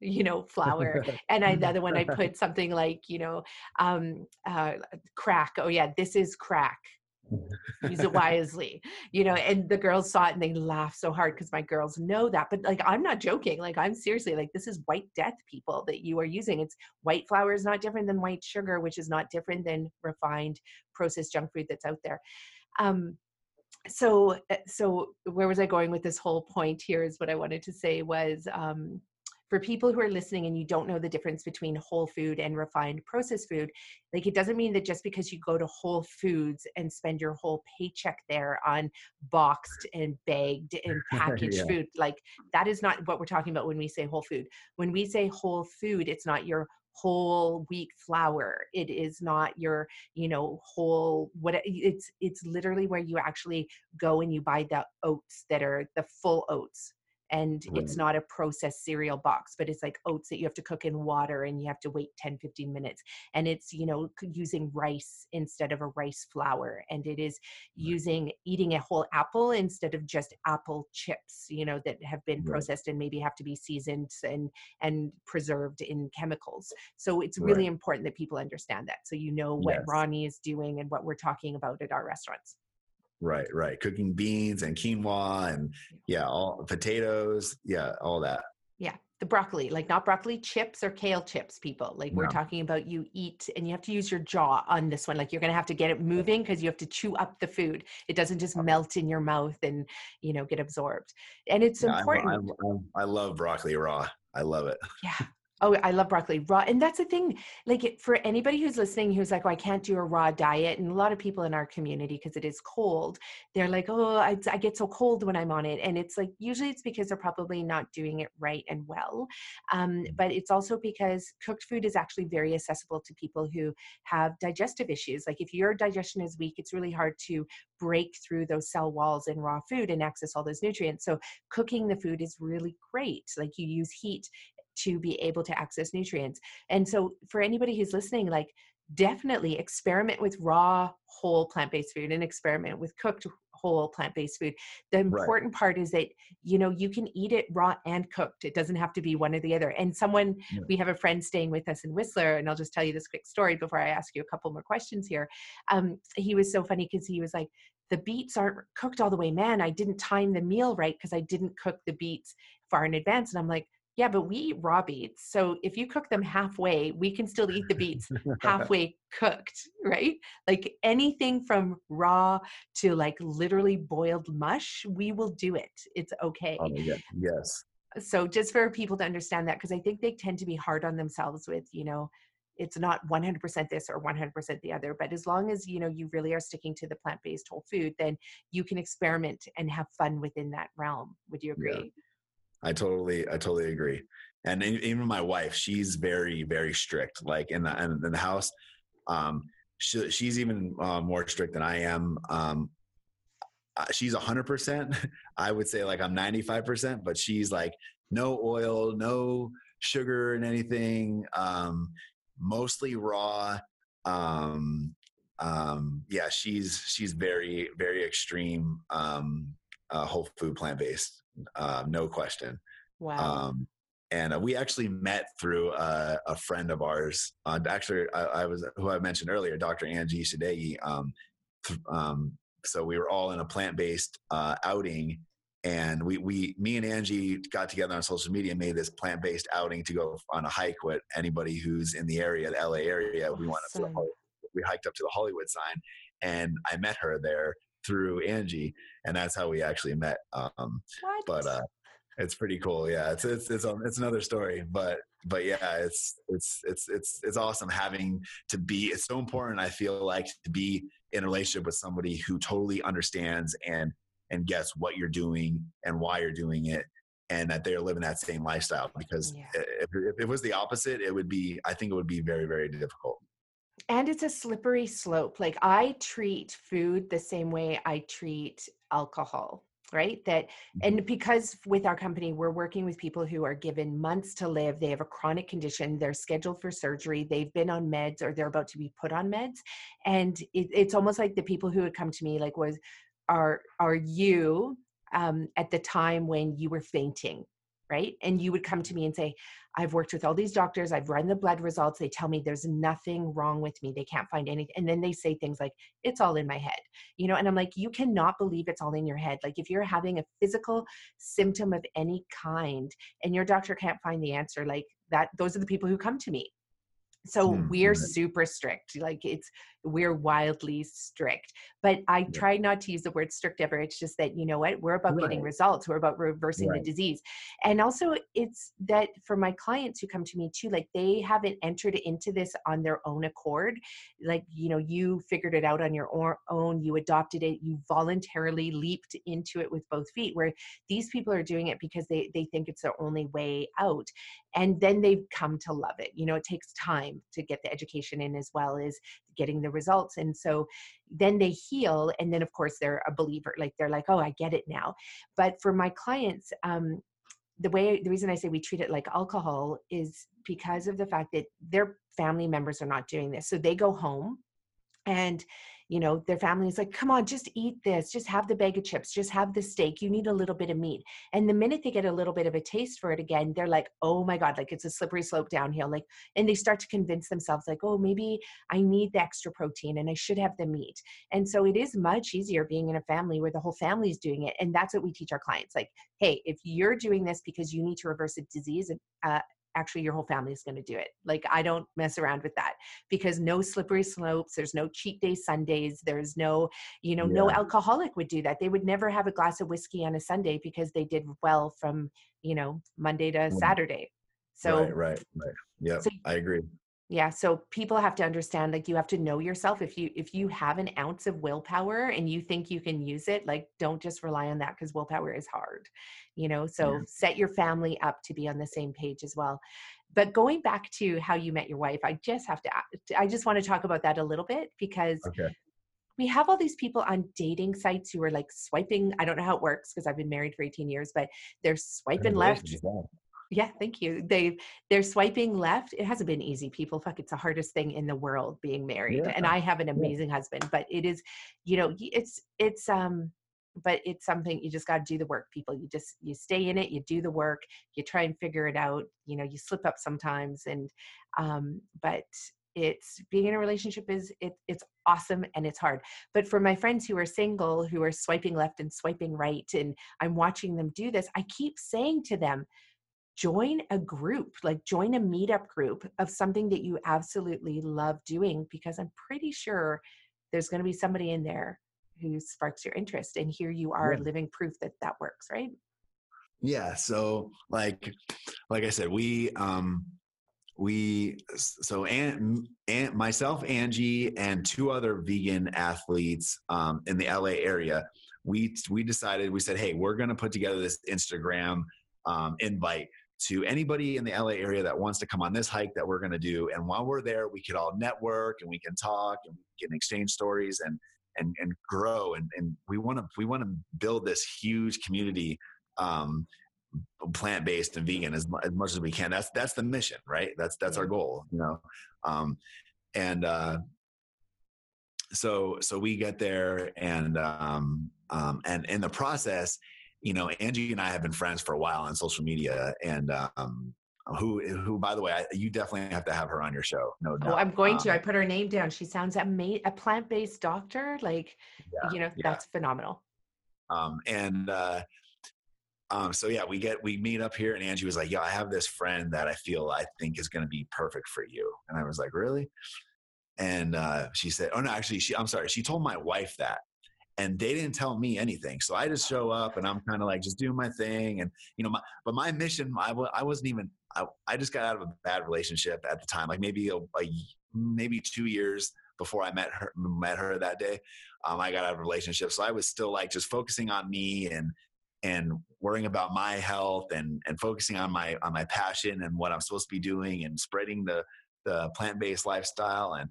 you know flour and I, the other one i put something like you know um uh crack. Oh yeah this is crack use it wisely you know and the girls saw it and they laughed so hard because my girls know that but like i'm not joking like i'm seriously like this is white death people that you are using. It's white flour is not different than white sugar which is not different than refined processed junk food that's out there. Um so eh, so where was i going with this whole point here is what i wanted to say was um for people who are listening and you don't know the difference between whole food and refined processed food, like it doesn't mean that just because you go to Whole Foods and spend your whole paycheck there on boxed and bagged and packaged yeah. food, like that is not what we're talking about when we say whole food. When we say whole food, it's not your whole wheat flour it is not your you know whole what it's it's literally where you actually go and you buy the oats that are the full oats and right. it's not a processed cereal box but it's like oats that you have to cook in water and you have to wait 10 15 minutes and it's you know using rice instead of a rice flour and it is using eating a whole apple instead of just apple chips you know that have been right. processed and maybe have to be seasoned and and preserved in chemicals so it's really right. important that people understand that so you know what yes. ronnie is doing and what we're talking about at our restaurants Right, right. Cooking beans and quinoa and yeah, all potatoes. Yeah, all that. Yeah, the broccoli, like not broccoli chips or kale chips, people. Like we're talking about you eat and you have to use your jaw on this one. Like you're going to have to get it moving because you have to chew up the food. It doesn't just uh-huh. melt in your mouth and, you know, get absorbed. And it's yeah, important. I, I, I love broccoli raw. I love it. Yeah. Oh, I love broccoli raw. And that's the thing, like for anybody who's listening who's like, oh, I can't do a raw diet. And a lot of people in our community, because it is cold, they're like, oh, I, I, get so cold when I'm on it. And it's like, usually it's because they're probably not doing it right and well. Um, mm. but it's also because cooked food is actually very accessible to people who have digestive issues. Like if your digestion is weak, it's really hard to break through those cell walls in raw food and access all those nutrients. So cooking the food is really great. Like you use heat to be able to access nutrients. And so for anybody who's listening, like definitely experiment with raw whole plant-based food and experiment with cooked whole plant-based food the important right. part is that you know you can eat it raw and cooked it doesn't have to be one or the other and someone yeah. we have a friend staying with us in whistler and i'll just tell you this quick story before i ask you a couple more questions here um, he was so funny because he was like the beets aren't cooked all the way man i didn't time the meal right because i didn't cook the beets far in advance and i'm like yeah, but we eat raw beets. So if you cook them halfway, we can still eat the beets halfway cooked, right? Like anything from raw to like literally boiled mush, we will do it. It's okay. Oh, yeah. Yes. So just for people to understand that, because I think they tend to be hard on themselves with, you know, it's not 100% this or 100% the other but as long as you know you really are sticking to the plant-based whole food then you can experiment and have fun within that realm would you agree yeah. I totally, I totally agree. And even my wife, she's very, very strict. Like in the in the house, um, she, she's even uh, more strict than I am. Um, uh, she's hundred percent. I would say like I'm ninety five percent, but she's like no oil, no sugar and anything. Um, mostly raw. Um, um, yeah, she's she's very very extreme. Um, uh, whole food plant based uh, no question. Wow. Um, and uh, we actually met through uh, a friend of ours. Uh, actually, I, I, was who I mentioned earlier, Dr. Angie Sadeghi. Um, th- um, so we were all in a plant-based uh, outing, and we, we, me and Angie got together on social media and made this plant-based outing to go on a hike with anybody who's in the area, the LA area. Awesome. We went up to the we hiked up to the Hollywood sign, and I met her there through Angie, and that's how we actually met. Um, what? But uh, it's pretty cool. Yeah, it's it's it's, um, it's another story, but but yeah, it's it's it's it's it's awesome having to be. It's so important. I feel like to be in a relationship with somebody who totally understands and and gets what you're doing and why you're doing it and that they're living that same lifestyle because yeah. if, if it was the opposite it would be i think it would be very very difficult and it's a slippery slope. Like I treat food the same way I treat alcohol, right? That, and mm-hmm. because with our company, we're working with people who are given months to live, they have a chronic condition, they're scheduled for surgery, they've been on meds or they're about to be put on meds. And it, it's almost like the people who would come to me, like, was, are, are you um, at the time when you were fainting? Right. And you would come to me and say, I've worked with all these doctors, I've run the blood results. They tell me there's nothing wrong with me. They can't find anything. And then they say things like, it's all in my head, you know, and I'm like, you cannot believe it's all in your head. Like if you're having a physical symptom of any kind and your doctor can't find the answer, like that, those are the people who come to me. So mm-hmm. we're super strict. Like it's we're wildly strict. But I yeah. try not to use the word strict ever. It's just that you know what we're about right. getting results. We're about reversing right. the disease, and also it's that for my clients who come to me too, like they haven't entered into this on their own accord. Like you know, you figured it out on your own. You adopted it. You voluntarily leaped into it with both feet. Where these people are doing it because they they think it's their only way out, and then they've come to love it. You know, it takes time to get the education in as well as getting the results and so then they heal and then of course they're a believer like they're like oh i get it now but for my clients um the way the reason I say we treat it like alcohol is because of the fact that their family members are not doing this. So they go home and you know their family is like come on just eat this just have the bag of chips just have the steak you need a little bit of meat. And the minute they get a little bit of a taste for it again they're like oh my god like it's a slippery slope downhill like and they start to convince themselves like oh maybe i need the extra protein and i should have the meat. And so it is much easier being in a family where the whole family is doing it and that's what we teach our clients like hey if you're doing this because you need to reverse a disease uh, actually your whole family is going to do it. Like I don't mess around with that because no slippery slopes, there's no cheat day Sundays, there's no, you know, yeah. no alcoholic would do that. They would never have a glass of whiskey on a Sunday because they did well from, you know, Monday to. Saturday. So right, right, right. Yeah, so, I agree yeah so people have to understand like you have to know yourself if you if you have an ounce of willpower and you think you can use it like don't just rely on that because willpower is hard you know so yeah. set your family up to be on the same page as well but going back to how you met your wife i just have to i just want to talk about that a little bit because okay. we have all these people on dating sites who are like swiping i don't know how it works because i've been married for 18 years but they're swiping left yeah, thank you. They they're swiping left. It hasn't been easy, people. Fuck, it's the hardest thing in the world being married. Yeah. And I have an amazing yeah. husband, but it is, you know, it's it's um but it's something you just got to do the work people you just you stay in it you do the work you try and figure it out you know you slip up sometimes and um but it's being in a relationship is it, it's awesome and it's hard but for my friends who are single who are swiping left and swiping right and i'm watching them do this i keep saying to them join a group, like join a meetup group of something that you absolutely love doing, because I'm pretty sure there's going to be somebody in there who sparks your interest. And here you are yeah. living proof that that works, right? Yeah. So, like, like I said, we, um, we so and, and myself angie and two other vegan athletes um, in the la area we we decided we said hey we're going to put together this instagram um, invite to anybody in the LA area that wants to come on this hike that we're going to do. And while we're there, we could all network and we can talk and we can exchange stories and and and grow. And and we want to we want to build this huge community, um, plant based and vegan as, as much as we can. That's that's the mission, right? That's that's our goal, you know. Um, and uh, so so we get there and um, um, and in the process you know, Angie and I have been friends for a while on social media, and um, who who by the way, I, you definitely have to have her on your show. No, oh, I'm going um, to. I put her name down. She sounds amazing. A plant based doctor, like yeah, you know, yeah. that's phenomenal. Um, and uh, um, so yeah, we get we meet up here, and Angie was like, "Yo, I have this friend that I feel I think is going to be perfect for you," and I was like, "Really?" And uh, she said, "Oh no, actually, she I'm sorry, she told my wife that." And they didn't tell me anything. So I just show up and I'm kind of like just doing my thing. And, you know, my, but my mission, I w- I wasn't even, I, I just got out of a bad relationship at the time, like maybe a, a maybe two years before I met her, met her that day. Um, I got out of a relationship. So I was still like just focusing on me and, and worrying about my health and, and focusing on my, on my passion and what I'm supposed to be doing and spreading the, the plant-based lifestyle. And,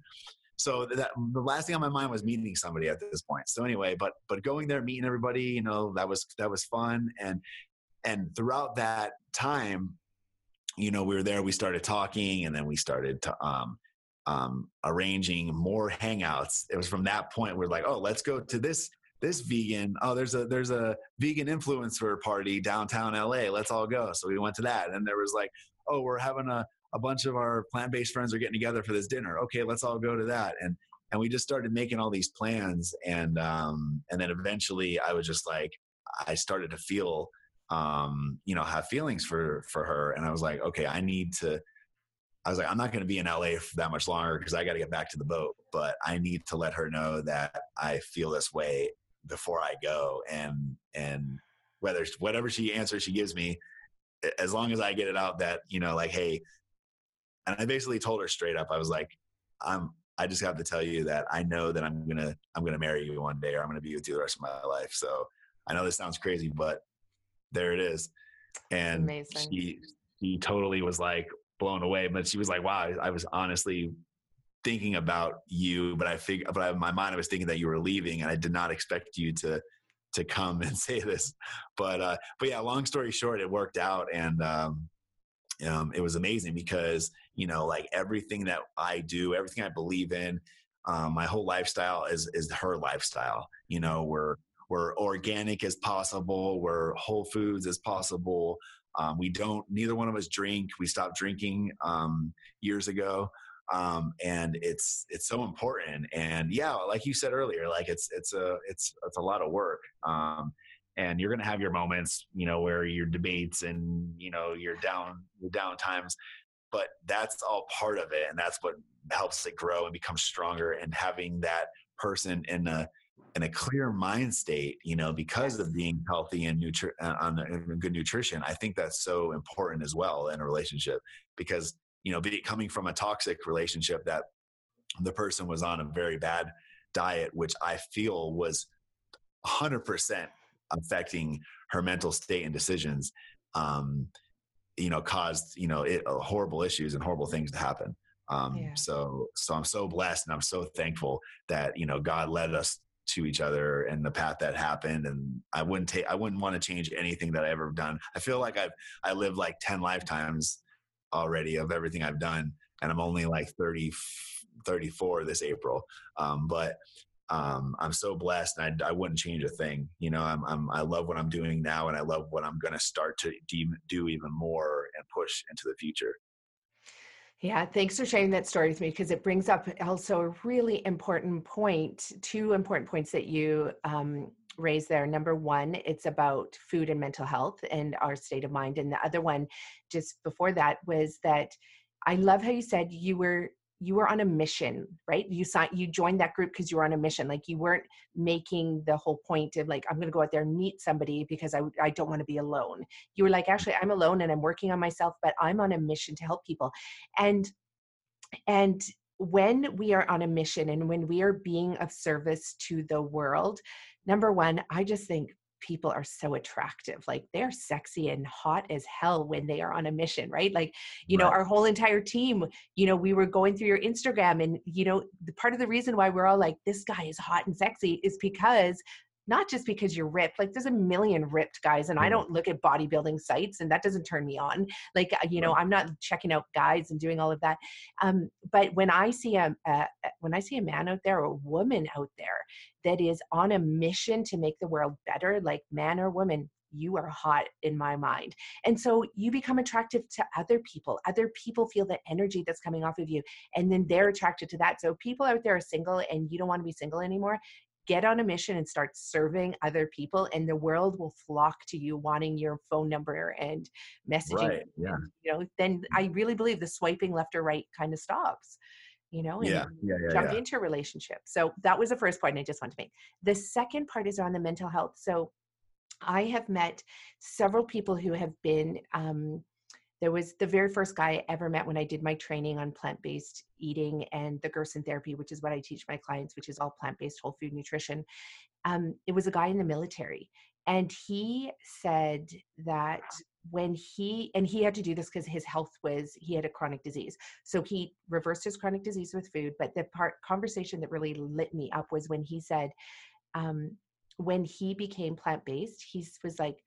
so that the last thing on my mind was meeting somebody at this point. So anyway but but going there meeting everybody you know that was that was fun. And and throughout that time you know we were there we started talking and then we started to um um arranging more hangouts. It was from that point we're like oh let's go to this this vegan oh there's a there's a vegan influencer party downtown la let's all go. So we went to that. And there was like oh we're having a a bunch of our plant-based friends are getting together for this dinner. Okay, let's all go to that. And and we just started making all these plans and um and then eventually I was just like I started to feel um you know have feelings for for her and I was like okay I need to I was like I'm not going to be in LA for that much longer because I got to get back to the boat but I need to let her know that I feel this way before I go and and whether whatever she answers she gives me as long as I get it out that you know like hey and I basically told her straight up, I was like, I'm, I just have to tell you that I know that I'm gonna, I'm gonna marry you one day, or I'm gonna be with you the rest of my life. So I know this sounds crazy, but there it is. And Amazing. she, she totally was like blown away, but she was like, wow, I was honestly thinking about you, but I figured, but I, in my mind, I was thinking that you were leaving, and I did not expect you to to come and say this, but uh, but yeah, long story short, it worked out, and um, um, it was amazing because you know like everything that I do, everything I believe in, um, my whole lifestyle is is her lifestyle. You know, we're we're organic as possible, we're whole foods as possible. Um, we don't. Neither one of us drink. We stopped drinking um, years ago, um, and it's it's so important. And yeah, like you said earlier, like it's it's a it's it's a lot of work. Um, and you're to have your moments, you know, where your debates and you know your down your down times, but that's all part of it, and that's what helps it grow and become stronger. And having that person in a in a clear mind state, you know, because of being healthy and nutri- uh, on good nutrition, I think that's so important as well in a relationship because, you know, be, coming from a toxic relationship that the person was on a very bad diet, which I feel was 100% affecting her mental state and decisions, um, you know, caused, you know, it, uh, horrible issues and horrible things to happen. Um, yeah. so, so I'm so blessed and I'm so thankful that, you know, God led us to each other and the path that happened and i wouldn't take i wouldn't want to change anything that i ever done i feel like i've i lived like 10 lifetimes already of everything i've done and i'm only like 30 34 this april um, but um, i'm so blessed and I, I wouldn't change a thing you know I'm, I'm i love what i'm doing now and i love what i'm going to start to do even more and push into the future yeah, thanks for sharing that story with me because it brings up also a really important point, two important points that you um, raised there. Number one, it's about food and mental health and our state of mind. And the other one, just before that, was that I love how you said you were you were on a mission right? You signed you joined that group because you were on a mission like you weren't making the whole point of like i'm going to go out there and meet somebody because i, I don't want to be alone. You were like actually i'm alone and i'm working on myself but i'm on a mission to help people. And and when we are on a mission and when we are being of service to the world number one i just think people are so attractive. Like they're sexy and hot as hell when they are on a mission, right? Like, you right. know, our whole entire team, you know, we were going through your Instagram and, you know, the part of the reason why we're all like, this guy is hot and sexy is because not just because you're ripped like there's a million ripped guys and i mm-hmm. don't look at bodybuilding sites and that doesn't turn me on like uh, you know i'm not checking out guys and doing all of that um, but when i see a, a when i see a man out there or a woman out there that is on a mission to make the world better like man or woman you are hot in my mind. And so you become attractive to other people. Other people feel the energy that's coming off of you, and then they're attracted to that. So people out there are single and you don't want to be single anymore get on a mission and start serving other people and the world will flock to you wanting your phone number and messaging right, yeah. you know then i really believe the swiping left or right kind of stops you know yeah, yeah, yeah, jump yeah. into a relationship so that was the first point i just want to make the second part is on the mental health so i have met several people who have been um, there was the very first guy I ever met when I did my training on plant based eating and the Gerson therapy, which is what I teach my clients, which is all plant based whole food nutrition. Um, it was a guy in the military. And he said that when he, and he had to do this because his health was, he had a chronic disease. So he reversed his chronic disease with food. But the part conversation that really lit me up was when he said, um, when he became plant based, he was like,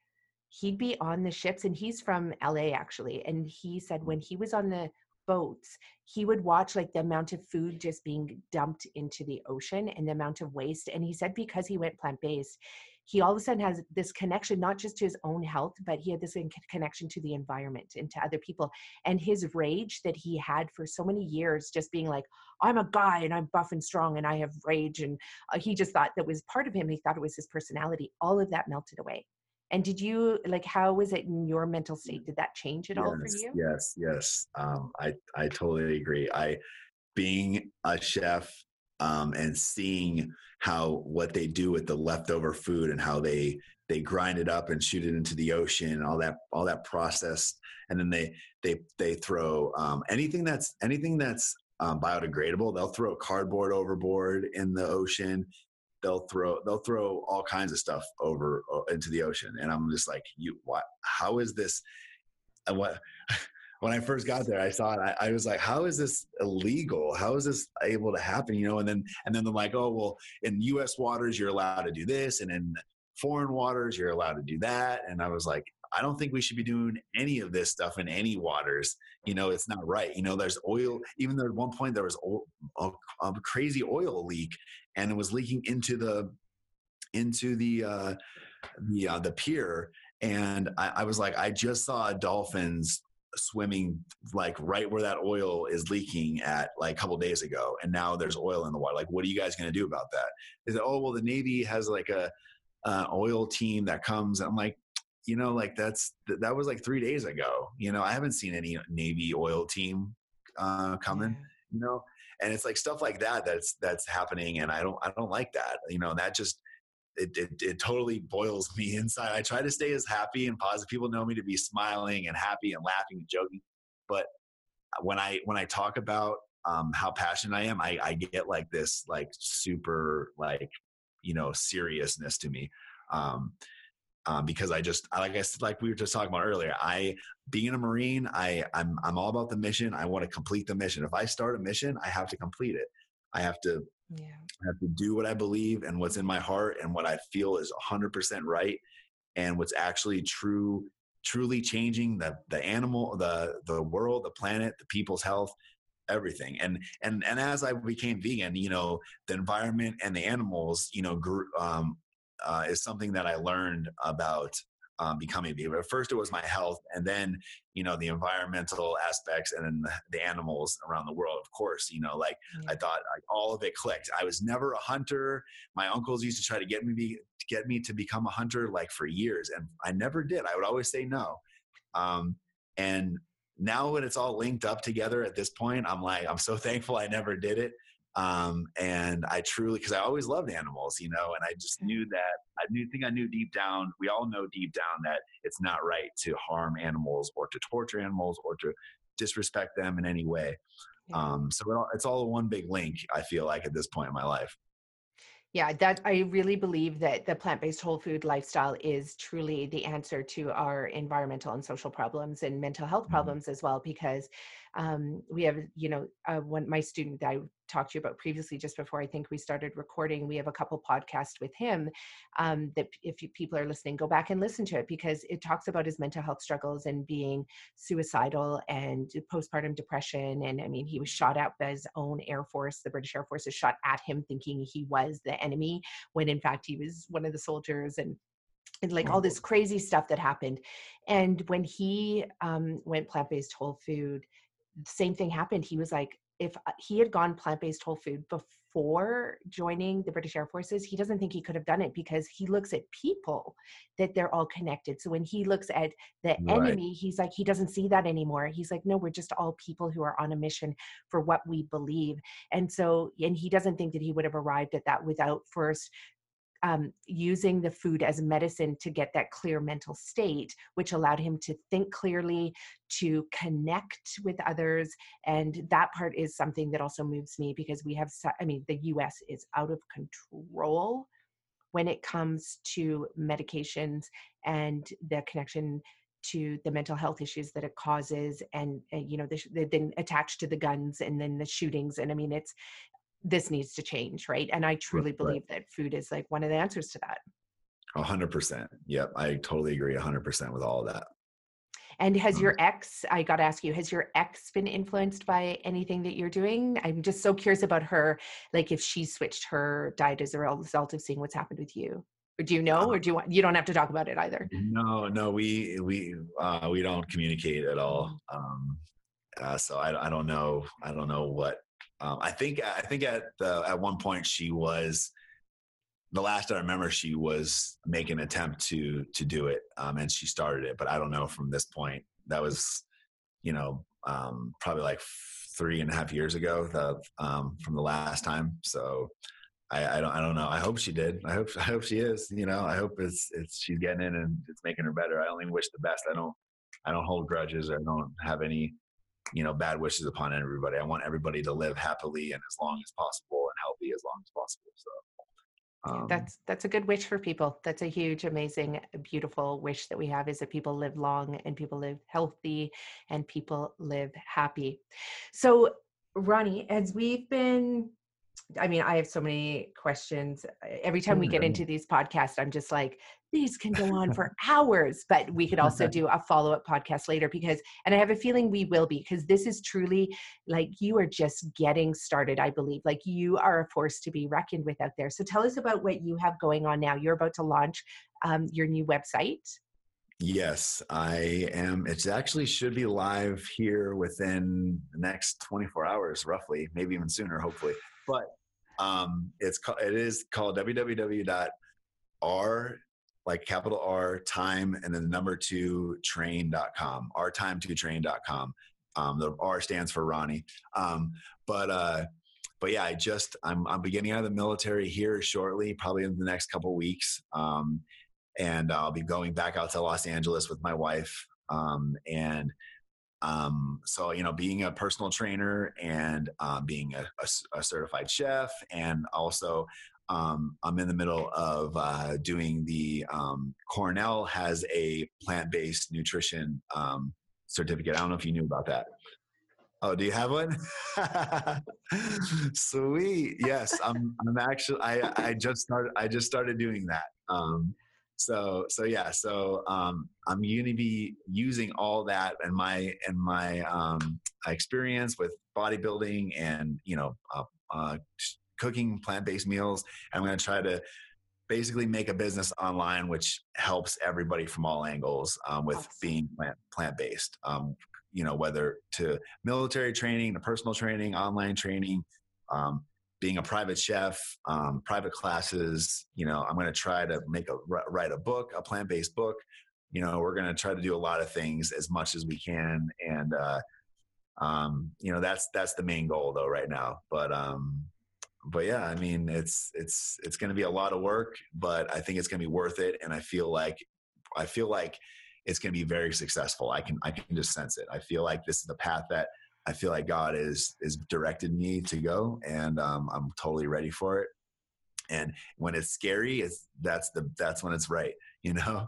he'd be on the ships and he's from LA actually and he said when he was on the boats he would watch like the amount of food just being dumped into the ocean and the amount of waste and he said because he went plant-based he all of a sudden has this connection not just to his own health but he had this connection to the environment and to other people and his rage that he had for so many years just being like i'm a guy and i'm buff and strong and i have rage and uh, he just thought that was part of him he thought it was his personality all of that melted away and did you like how was it in your mental state? Did that change at yes, all for you? Yes, yes. Um, I I totally agree. I being a chef um, and seeing how what they do with the leftover food and how they they grind it up and shoot it into the ocean all that all that process and then they they they throw um, anything that's anything that's um, biodegradable they'll throw cardboard overboard in the ocean they'll throw they'll throw all kinds of stuff over into the ocean and i'm just like you what how is this and what when I first got there, I saw it. I, I, was like, "How is this illegal? How is this able to happen?" You know, and then and then they're like, "Oh, well, in U.S. waters, you're allowed to do this, and in foreign waters, you're allowed to do that. And I was like, I don't think we should be doing any of this stuff in any waters. You know, it's not right. You know, there's oil. Even though at one point there was oil, a, a, crazy oil leak, and it was leaking into the into the uh, the uh, the pier. And I, I was like, I just saw dolphins swimming like right where that oil is leaking at like a couple days ago and now there's oil in the water like what are you guys going to do about that is it oh well the navy has like a uh, oil team that comes i'm like you know, like that's that was like three days ago. You know, I haven't seen any Navy oil team uh, coming. You know, and it's like stuff like that that's that's happening, and I don't I don't like that. You know, that just it, it, it totally boils me inside. I try to stay as happy and positive. People know me to be smiling and happy and laughing and joking, but when I when I talk about um, how passionate I am, I, I get like this like super like you know seriousness to me. Um, um, because I just like I said, like we were just talking about earlier. I being a Marine, I I'm I'm all about the mission. I want to complete the mission. If I start a mission, I have to complete it. I have to yeah. I have to do what I believe and what's in my heart and what I feel is 100% right and what's actually true truly changing the the animal the the world the planet the people's health everything and and and as i became vegan you know the environment and the animals you know grew um uh, is something that I learned about um, becoming vegan. But first, it was my health, and then you know the environmental aspects, and then the, the animals around the world. Of course, you know, like yeah. I thought, like, all of it clicked. I was never a hunter. My uncles used to try to get me be, get me to become a hunter, like for years, and I never did. I would always say no. Um, and now when it's all linked up together at this point, I'm like, I'm so thankful I never did it um, and I truly, because I always loved animals, you know, and I just knew that I knew, think I knew deep down, we all know deep down that it's not right to harm animals or to torture animals or to disrespect them in any way. Um, so it all, it's all one big link. I feel like at this point in my life. Yeah, that I really believe that the plant-based whole food lifestyle is truly the answer to our environmental and social problems and mental health mm-hmm. problems as well. Because um, we have, you know, uh, one my student that I talked to you about previously, just before I think we started recording, we have a couple podcasts with him um, that if you, people are listening, go back and listen to it because it talks about his mental health struggles and being suicidal and postpartum depression. And I mean, he was shot at by his own Air Force. The British Air Force is shot at him, thinking he was the enemy when in fact he was one of the soldiers and and like all this crazy stuff that happened. And when he um, went plant based whole food, same thing happened. He was like, if uh, he had gone plant-based whole food before joining the British Air Forces, he doesn't think he could have done it because he looks at people that they're all connected. So when he looks at the right. enemy, he's like, he doesn't see that anymore. He's like, no, we're just all people who are on a mission for what we believe. And so, and he doesn't think that he would have arrived at that without first um, using the food as medicine to get that clear mental state, which allowed him to think clearly, to connect with others. And that part is something that also moves me because we have, I mean, the US is out of control when it comes to medications and the connection to the mental health issues that it causes and, you know the, then attached to the guns and then the shootings and i mean it's this needs to change right? And i truly right. believe that food is like one of the answers to that. A hundred percent. Yep i totally agree a hundred percent with all of that. And has your mm-hmm. ex i got to ask you has your ex been influenced by anything that you're doing? I'm just so curious about her like if she switched her diet as a result of seeing what's happened with you. Or do you know? Or uh do you want you don't have to talk about it either. No no we we uh we don't communicate at all. Um uh, so I, I don't know i don't know what um, I think I think at the at one point she was the last I remember she was making an attempt to to do it, um, and she started it. But I don't know from this point. That was, you know, um, probably like three and a half years ago. The um, from the last time. So I, I, don't I don't know. I hope she did. I hope I hope she is. You know, I hope it's it's she's getting in and it's making her better. I only wish the best. I don't I don't hold grudges. I don't have any you know bad wishes upon everybody. I want everybody to live happily and as long as possible and healthy as long as possible. So. Um, that's that's a good wish for people. That's a huge, amazing, beautiful wish that we have is that people live long and people live healthy and people live happy. So, Ronnie, as we've been I mean, I have so many questions. Every time we get into these podcasts, I'm just like, these can go on for hours, but we could also do a follow up podcast later because, and I have a feeling we will be because this is truly like you are just getting started, I believe. Like you are a force to be reckoned with out there. So tell us about what you have going on now. You're about to launch um, your new website. Yes, I am. It actually should be live here within the next 24 hours, roughly, maybe even sooner, hopefully. But um, it's called, it is called www.r like capital R time and then the number two train.com, r time to train.com. Um, the R stands for Ronnie. Um, but, uh, but yeah, I just, I'm, I'm beginning out of the military here shortly, probably in the next couple weeks. Um, and I'll be going back out to Los Angeles with my wife. Um, and um, so you know, being a personal trainer and uh, being a, a, a, certified chef, and also um, I'm in the middle of uh, doing the um, Cornell has a plant-based nutrition um, certificate. I don't know if you knew about that. Oh, do you have one? Sweet. Yes, I'm. I'm actually. I I just started. I just started doing that. Um, so so yeah so um, i'm going to be using all that and my and my um, experience with bodybuilding and you know uh, uh, cooking plant-based meals i'm going to try to basically make a business online which helps everybody from all angles um, with being plant plant-based um, you know whether to military training to personal training online training um, being a private chef, um, private classes. You know, I'm going to try to make a write a book, a plant based book. You know, we're going to try to do a lot of things as much as we can, and uh, um, you know, that's that's the main goal though right now. But um, but yeah, I mean, it's it's it's going to be a lot of work, but I think it's going to be worth it, and I feel like I feel like it's going to be very successful. I can I can just sense it. I feel like this is the path that I feel like God is is directed me to go, and um, I'm totally ready for it. And when it's scary, it's that's the that's when it's right, you know.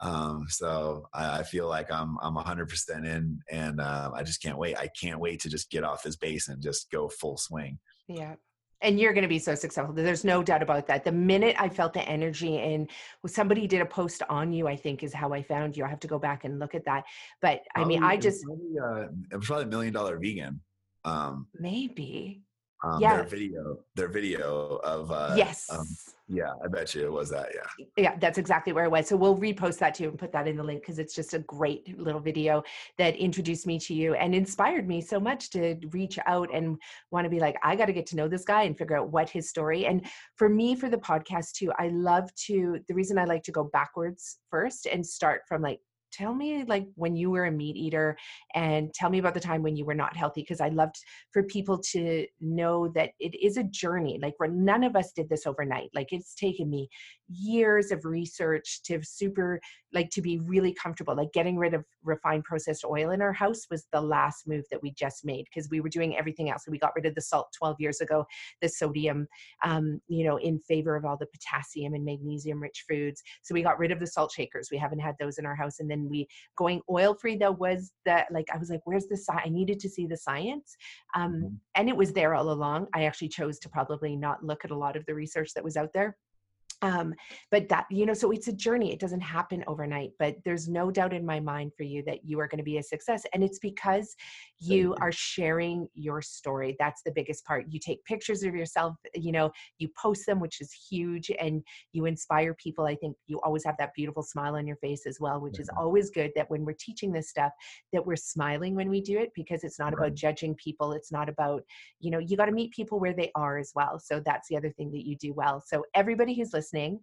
Um, so I, I, feel like I'm I'm 100% in, and uh, I just can't wait. I can't wait to just get off this base and just go full swing. Yeah, and you're going to be so successful there's no doubt about that. The minute i felt the energy and somebody did a post on you i think is how i found you i have to go back and look at that. But i mean i just probably, uh, was probably a million dollar vegan um maybe um, yeah. their video their video of uh yes um, yeah i bet you it was that yeah yeah that's exactly where it was so we'll repost that too and put that in the link because it's just a great little video that introduced me to you and inspired me so much to reach out and want to be like i got to get to know this guy and figure out what his story and for me for the podcast too i love to the reason i like to go backwards first and start from like tell me like when you were a meat eater and tell me about the time when you were not healthy because i loved for people to know that it is a journey like none of us did this overnight like it's taken me years of research to super like to be really comfortable like getting rid of refined processed oil in our house was the last move that we just made because we were doing everything else we got rid of the salt 12 years ago the sodium um, you know in favor of all the potassium and magnesium rich foods so we got rid of the salt shakers we haven't had those in our house and then we going oil free though was that like i was like where's the science i needed to see the science um, mm-hmm. and it was there all along i actually chose to probably not look at a lot of the research that was out there um but that you know so it's a journey it doesn't happen overnight but there's no doubt in my mind for you that you are going to be a success and it's because you are sharing your story that's the biggest part you take pictures of yourself you know you post them which is huge and you inspire people i think you always have that beautiful smile on your face as well which is always good that when we're teaching this stuff that we're smiling when we do it because it's not right. about judging people it's not about you know you got to meet people where they are as well so that's the other thing that you do well so everybody who's listening listening,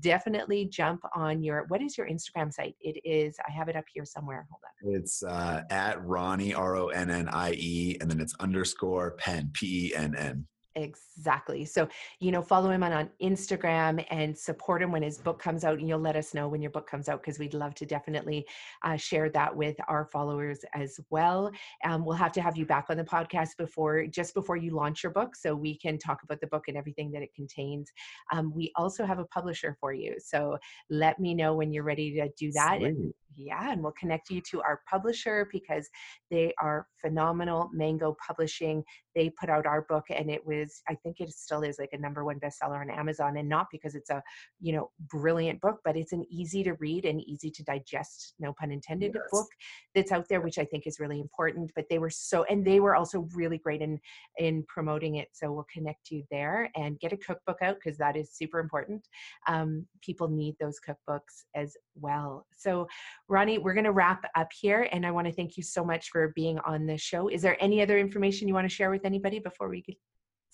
definitely jump on your what is your Instagram site? It is I have it up here somewhere. Hold on. It's uh, at Ronnie R O N N I E and then it's underscore Penn P E N N. Exactly. So, you know, follow him on, on Instagram and support him when his book comes out. And you'll let us know when your book comes out because we'd love to definitely uh, share that with our followers as well. Um, we'll have to have you back on the podcast before, just before you launch your book, so we can talk about the book and everything that it contains. Um, we also have a publisher for you. So let me know when you're ready to do that. And, yeah, and we'll connect you to our publisher because they are phenomenal. Mango Publishing. They put out our book and it was was i think it still is like a number one bestseller on amazon and not because it's a you know brilliant book but it's an easy to read and easy to digest no pun intended yes. book that's out there which i think is really important but they were so and they were also really great in in promoting it so we'll connect you there and get a cookbook out because that is super important. Um, people need those cookbooks as well. So ronnie we're going to wrap up here and i want to thank you so much for being on the show. Is there any other information you want to share with anybody before we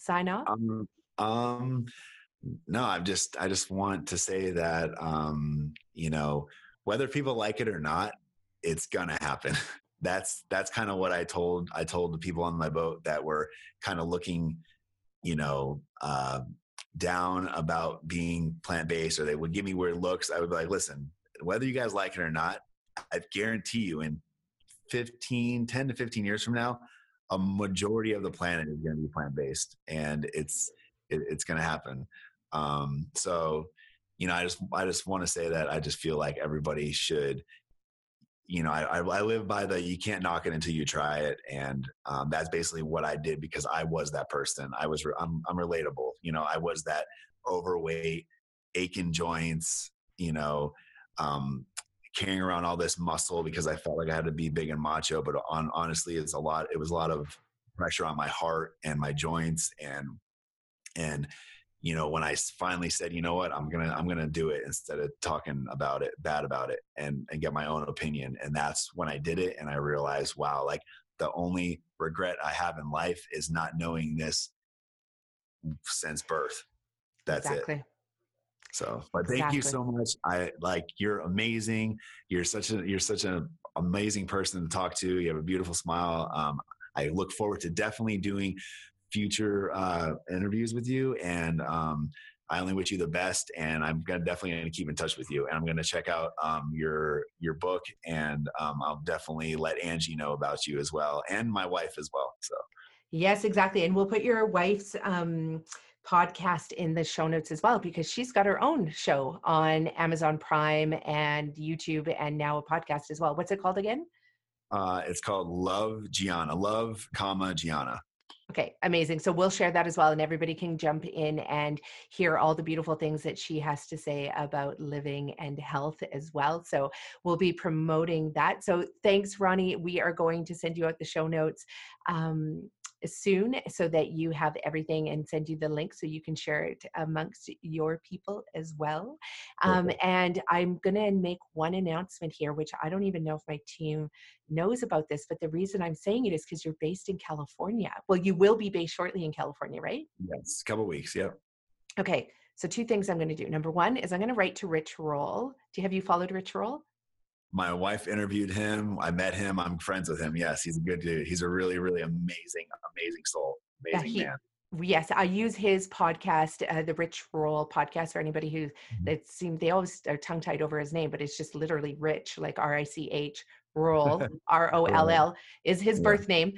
sign off? Um, um no I'm just i just want to say that um you know whether people like it or not it's gonna happen. That's that's kind of what i told i told the people on my boat that were kind of looking you know uh, down about being plant-based or they would give me weird looks i would be like listen whether you guys like it or not i guarantee you in 15 10 to 15 years from now a majority of the planet is going to be plant-based and it's it, it's going to happen. Um, so you know i just i just want to say that i just feel like everybody should you know I, I live by the you can't knock it until you try it and um, that's basically what i did because i was that person. I was I'm, I'm relatable you know i was that overweight aching joints you know um, carrying around all this muscle because I felt like I had to be big and macho. But on honestly, it's a lot. It was a lot of pressure on my heart and my joints and and you know when i finally said you know what i'm gonna i'm gonna do it instead of talking about it bad about it and and get my own opinion and that's when i did it and i realized wow like the only regret i have in life is not knowing this since birth that's exactly. it so, but thank exactly. you so much. I like you're amazing. You're such a you're such an amazing person to talk to. You have a beautiful smile. Um, I look forward to definitely doing future uh, interviews with you, and um, I only wish you the best. And I'm gonna definitely gonna keep in touch with you, and I'm gonna check out um, your your book, and um, I'll definitely let Angie know about you as well, and my wife as well. So. Yes, exactly, and we'll put your wife's um, podcast in the show notes as well because she's got her own show on Amazon Prime and YouTube and now a podcast as well. What's it called again? Uh, it's called Love Gianna. Love, comma Gianna. Okay, amazing. So we'll share that as well, and everybody can jump in and hear all the beautiful things that she has to say about living and health as well. So we'll be promoting that. So thanks, Ronnie. We are going to send you out the show notes. Um, soon so that you have everything and send you the link so you can share it amongst your people as well. Um, and I'm going to make one announcement here, which I don't even know if my team knows about this, but the reason I'm saying it is because you're based in California. Well, you will be based shortly in California, right? Yes, a couple weeks. Yeah. Okay. So two things I'm going to do. Number one is I'm going to write to Rich Roll. Do you have you followed Rich Roll? My wife interviewed him. I met him. I'm friends with him. Yes, he's a good dude. He's a really, really amazing, amazing soul. Amazing yeah, he, man. Yes, I use his podcast, uh, the Rich Roll podcast, for anybody who mm-hmm. that seems they always are tongue tied over his name, but it's just literally Rich, like R I C H Roll, R O L L is his yeah. birth name.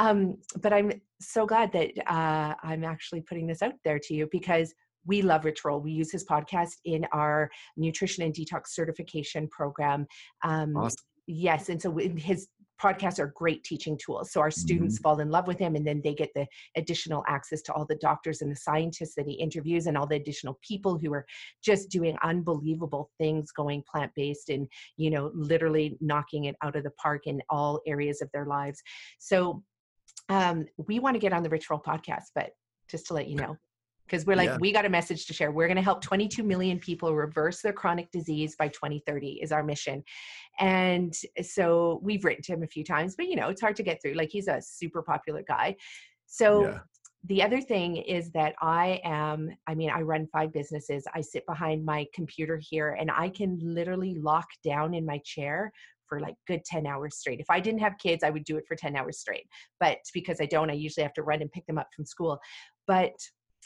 Um, but I'm so glad that uh, I'm actually putting this out there to you because we love Rich Roll. We use his podcast in our nutrition and detox certification program. Um, awesome. Yes, and so his podcasts are great teaching tools. So our students mm-hmm. fall in love with him, and then they get the additional access to all the doctors and the scientists that he interviews, and all the additional people who are just doing unbelievable things, going plant based, and you know, literally knocking it out of the park in all areas of their lives. So um, we want to get on the Rich Roll podcast, but just to let you know, because we're like yeah. we got a message to share we're going to help 22 million people reverse their chronic disease by 2030 is our mission and so we've written to him a few times but you know it's hard to get through like he's a super popular guy so yeah. the other thing is that i am i mean i run five businesses i sit behind my computer here and i can literally lock down in my chair for like good 10 hours straight. If I didn't have kids, I would do it for 10 hours straight. But because I don't, I usually have to run and pick them up from school. But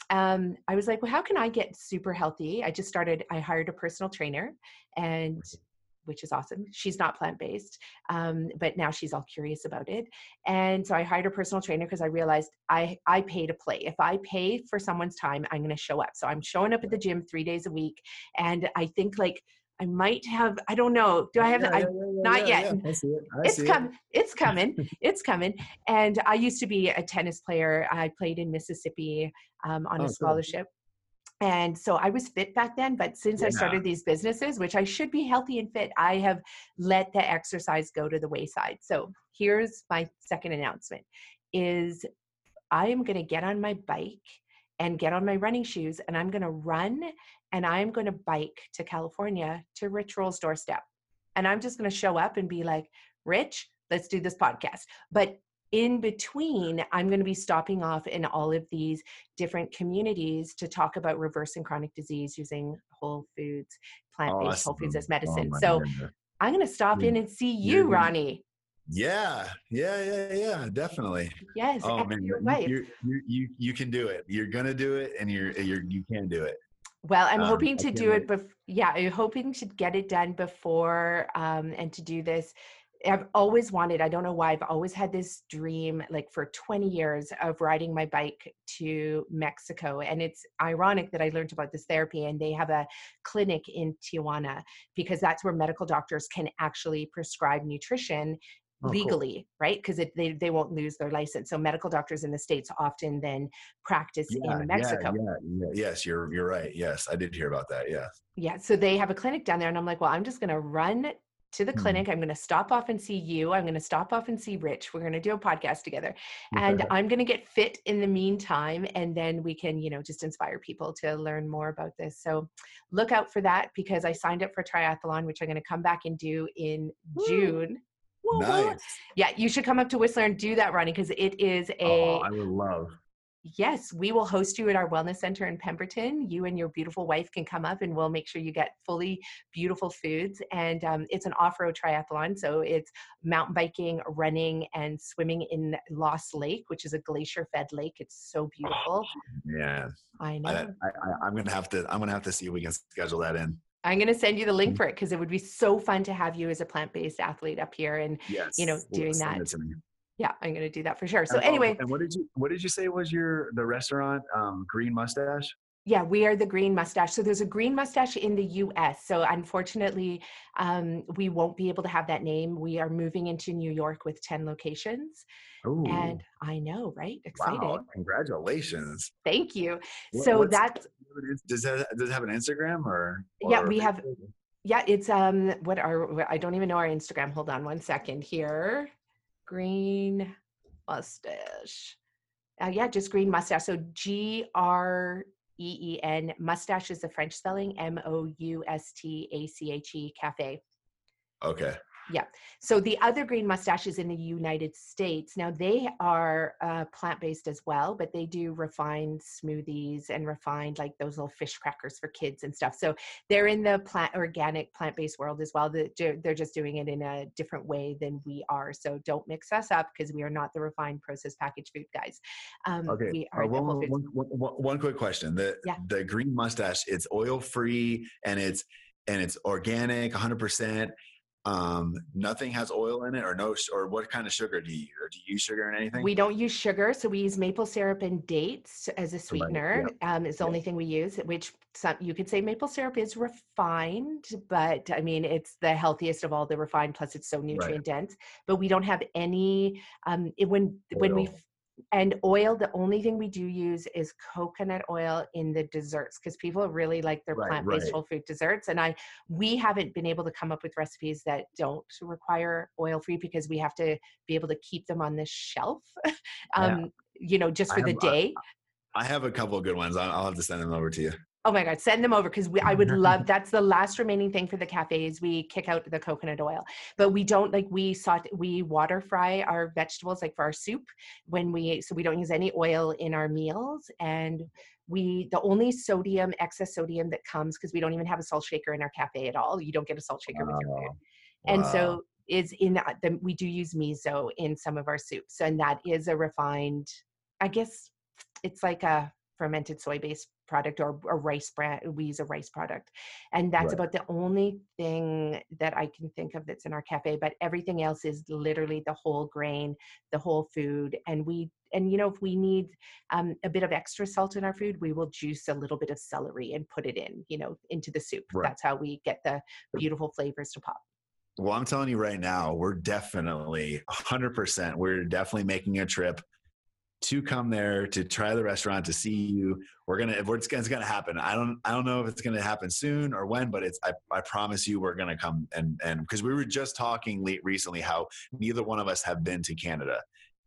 um, I was like, well, how can I get super healthy? I just started, I hired a personal trainer and which is awesome. She's not plant based, um, but now she's all curious about it. And so I hired a personal trainer because I realized I I pay to play. If I pay for someone's time, I'm going to show up. So I'm showing up at the gym three days a week, and I think like I might have. I don't know. Do I have? Yeah, I, yeah, yeah, not yet. yeah. I see it. It's see it. coming. It's coming. it's coming. And I used to be a tennis player. I played in Mississippi um, on Oh, a cool. scholarship. And so I was fit back then, but since I started these businesses, which I should be healthy and fit, I have let the exercise go to the wayside. So here's my second announcement is I am going to get on my bike and get on my running shoes and I'm going to run and I'm going to bike to California to Rich Roll's doorstep. And I'm just going to show up and be like, Rich, let's do this podcast. But in between, I'm going to be stopping off in all of these different communities to talk about reversing chronic disease using whole foods, plant based whole foods as Oh medicine. my so goodness. I'm going to stop in and see you're Ronnie. Yeah, yeah, yeah, yeah, definitely. Yes, Oh man, you, you, you, you, you can do it. You're gonna do it, and you're, you're, you can do it. Well, I'm Um, hoping to do it. wait. Bef- yeah, I'm hoping to get it done before um, and to do this. I've always wanted. I don't know why. I've always had this dream, like for 20 years, of riding my bike to Mexico. And it's ironic that I learned about this therapy, and they have a clinic in Tijuana because that's where medical doctors can actually prescribe nutrition Oh, cool. legally, right? Because they they won't lose their license. So medical doctors in the states often then practice Yeah, in Mexico. yeah, yeah. Yes, you're, you're right. Yes, I did hear about that. Yeah. Yeah, so they have a clinic down there, and I'm like, well, I'm just going to run to the Hmm. clinic. I'm going to stop off and see you. I'm going to stop off and see Rich. We're going to do a podcast together, and I'm going to get fit in the meantime, and then we can, you know, just inspire people to learn more about this. So look out for that because I signed up for triathlon, which I'm going to come back and do in. June. Woo, woo. nice. Yeah, you should come up to Whistler and do that, Ronnie, because it is a Oh, I would love. Yes, we will host you at our wellness center in Pemberton. You and your beautiful wife can come up and we'll make sure you get fully beautiful foods. And um, it's an off road triathlon. So it's mountain biking, running, and swimming in Lost Lake, which is a glacier fed lake. It's so beautiful. Yeah, I know. I, I, I, I'm gonna have to. I'm gonna have to see if we can schedule that in. I'm going to send you the link Mm. for it because it would be so fun to have you as a plant based athlete up here. And Yes, You know, doing that. it to me. yeah, I'm going to do that for sure. So, And, oh, anyway, and what did you what did you say was your the restaurant um, Green Moustache? Yeah, we are the Green Moustache. So there's a Green Mustache in the US. So unfortunately, um, we won't be able to have that name. We are moving into New York with 10 locations. Oh, And I know, right? Excited. wow! Congratulations. Thank you. What- so that's, does that does it have an Instagram or? Yeah, we have- yeah, it's, um, what are, I don't even know our Instagram. Hold on one second here. Green Moustache. Uh, yeah, just Green Moustache. So G R E E N. Moustache is the French spelling M O U S T A C H E Cafe. Okay. So the other green mustaches in the United States, now they are uh, plant-based as well, but they do refined smoothies and refined like those little fish crackers for kids and stuff. So they're in the plant organic plant-based world as well. They're they're just doing it in a different way than we are. So don't mix us up because we are not the refined processed packaged food guys. Um, Okay. We Uh, are one, one- one- one- one quick question. The Yeah. the green moustache, it's oil free and it's and it's organic, 100. Um, nothing has oil in it, or no, or what kind of sugar do you? Or do you use sugar in anything? We don't use sugar, so we use maple syrup and dates as a sweetener. Um, it's the only thing we use. Which some you could say maple syrup is refined, but I mean it's the healthiest of all the refined. Plus, it's so nutrient dense. But we don't have any. Um, it, when when we Oil. And oil, the only thing we do use is coconut oil in the desserts because people really like their Right, plant-based right. whole food desserts. And I we haven't been able to come up with recipes that don't require oil free because we have to be able to keep them on the shelf um you know just for the have- I- day I have a couple of good ones. I'll have to send them over to you. Oh my god send them over because i would love that's the last remaining thing for the cafes we kick out the coconut oil. But we don't like we saute we water fry our vegetables like for our soup when we so we don't use any oil in our meals. And we the only sodium excess sodium that comes because we don't even have a salt shaker in our cafe at all you don't get a salt shaker with your food. And Wow. so is in the, the we do use miso in some of our soups and that is a refined i guess it's like a fermented soy based product or a rice brand. We use a rice product. And that's right. about the only thing that I can think of that's in our cafe. But everything else is literally the whole grain, the whole food. And we and you know if we need um, a bit of extra salt in our food we will juice a little bit of celery and put it in you know into the soup right. that's how we get the beautiful flavors to pop well i'm telling you right now we're definitely 100% we're definitely making a trip to come there to try the restaurant to see you. We're gonna it's, it's gonna happen. I don't i don't know if it's gonna happen soon or when but it's i, I promise you we're gonna come and and because we were just talking late recently how neither one of us have been to canada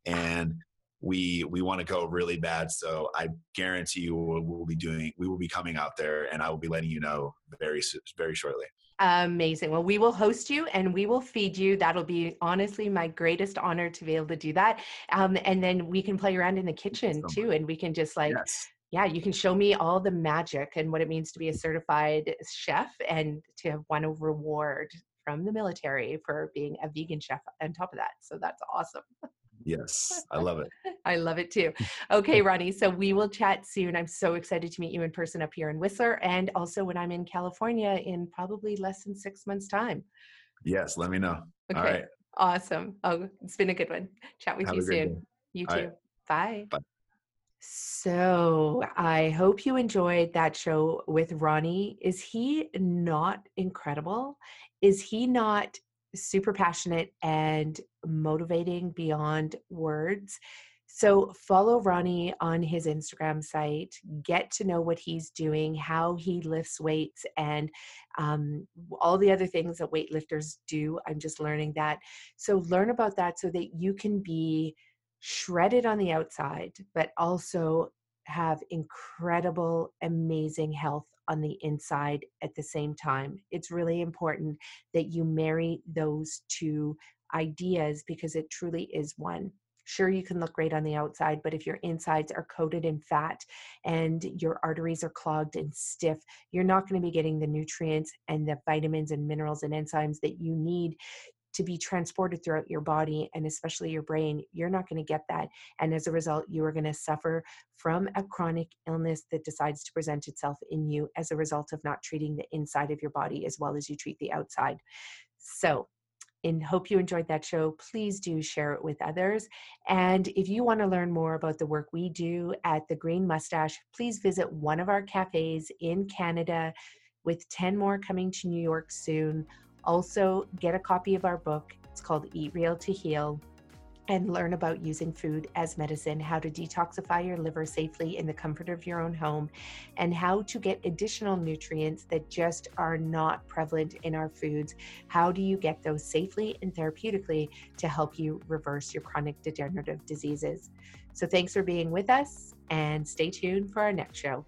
and we we want to go really bad. So i guarantee you we'll, we'll be doing we will be coming out there and i will be letting you know very very shortly Amazing. Well, we will host you and we will feed you. That'll be honestly my greatest honor to be able to do that. Um, and then we can play around in the kitchen so too, and we can just like, yes. yeah, you can show me all the magic and what it means to be a certified chef and to have won a reward from the military for being a vegan chef on top of that. So that's awesome. Yes, I love it. I love it too. Okay, Ronnie. So we will chat soon. I'm so excited to meet you in person up here in Whistler and also when I'm in California in probably less than six months' time. Yes, let me know. Okay. All right. Awesome. Oh, it's been a good one. Chat with Have you soon. Day. You too. Right. Bye. Bye. So I hope you enjoyed that show with Ronnie. Is he not incredible? Is he not super passionate and motivating beyond words. So follow Ronnie on his Instagram site, get to know what he's doing, how he lifts weights, and um, all the other things that weightlifters do. I'm just learning that. So learn about that so that you can be shredded on the outside, but also have incredible, amazing health on the inside at the same time. It's really important that you marry those two ideas because it truly is one. Sure, you can look great on the outside, but if your insides are coated in fat and your arteries are clogged and stiff, you're not going to be getting the nutrients and the vitamins and minerals and enzymes that you need to be transported throughout your body and especially your brain, you're not going to get that. And as a result, you are going to suffer from a chronic illness that decides to present itself in you as a result of not treating the inside of your body as well as you treat the outside. So, and hope you enjoyed that show. Please do share it with others. And if you want to learn more about the work we do at the Green Moustache, please visit one of our cafes in Canada with 10 more coming to New York soon. Also, get a copy of our book. It's called Eat Real to Heal and learn about using food as medicine, how to detoxify your liver safely in the comfort of your own home, and how to get additional nutrients that just are not prevalent in our foods. How do you get those safely and therapeutically to help you reverse your chronic degenerative diseases? So, thanks for being with us and stay tuned for our next show.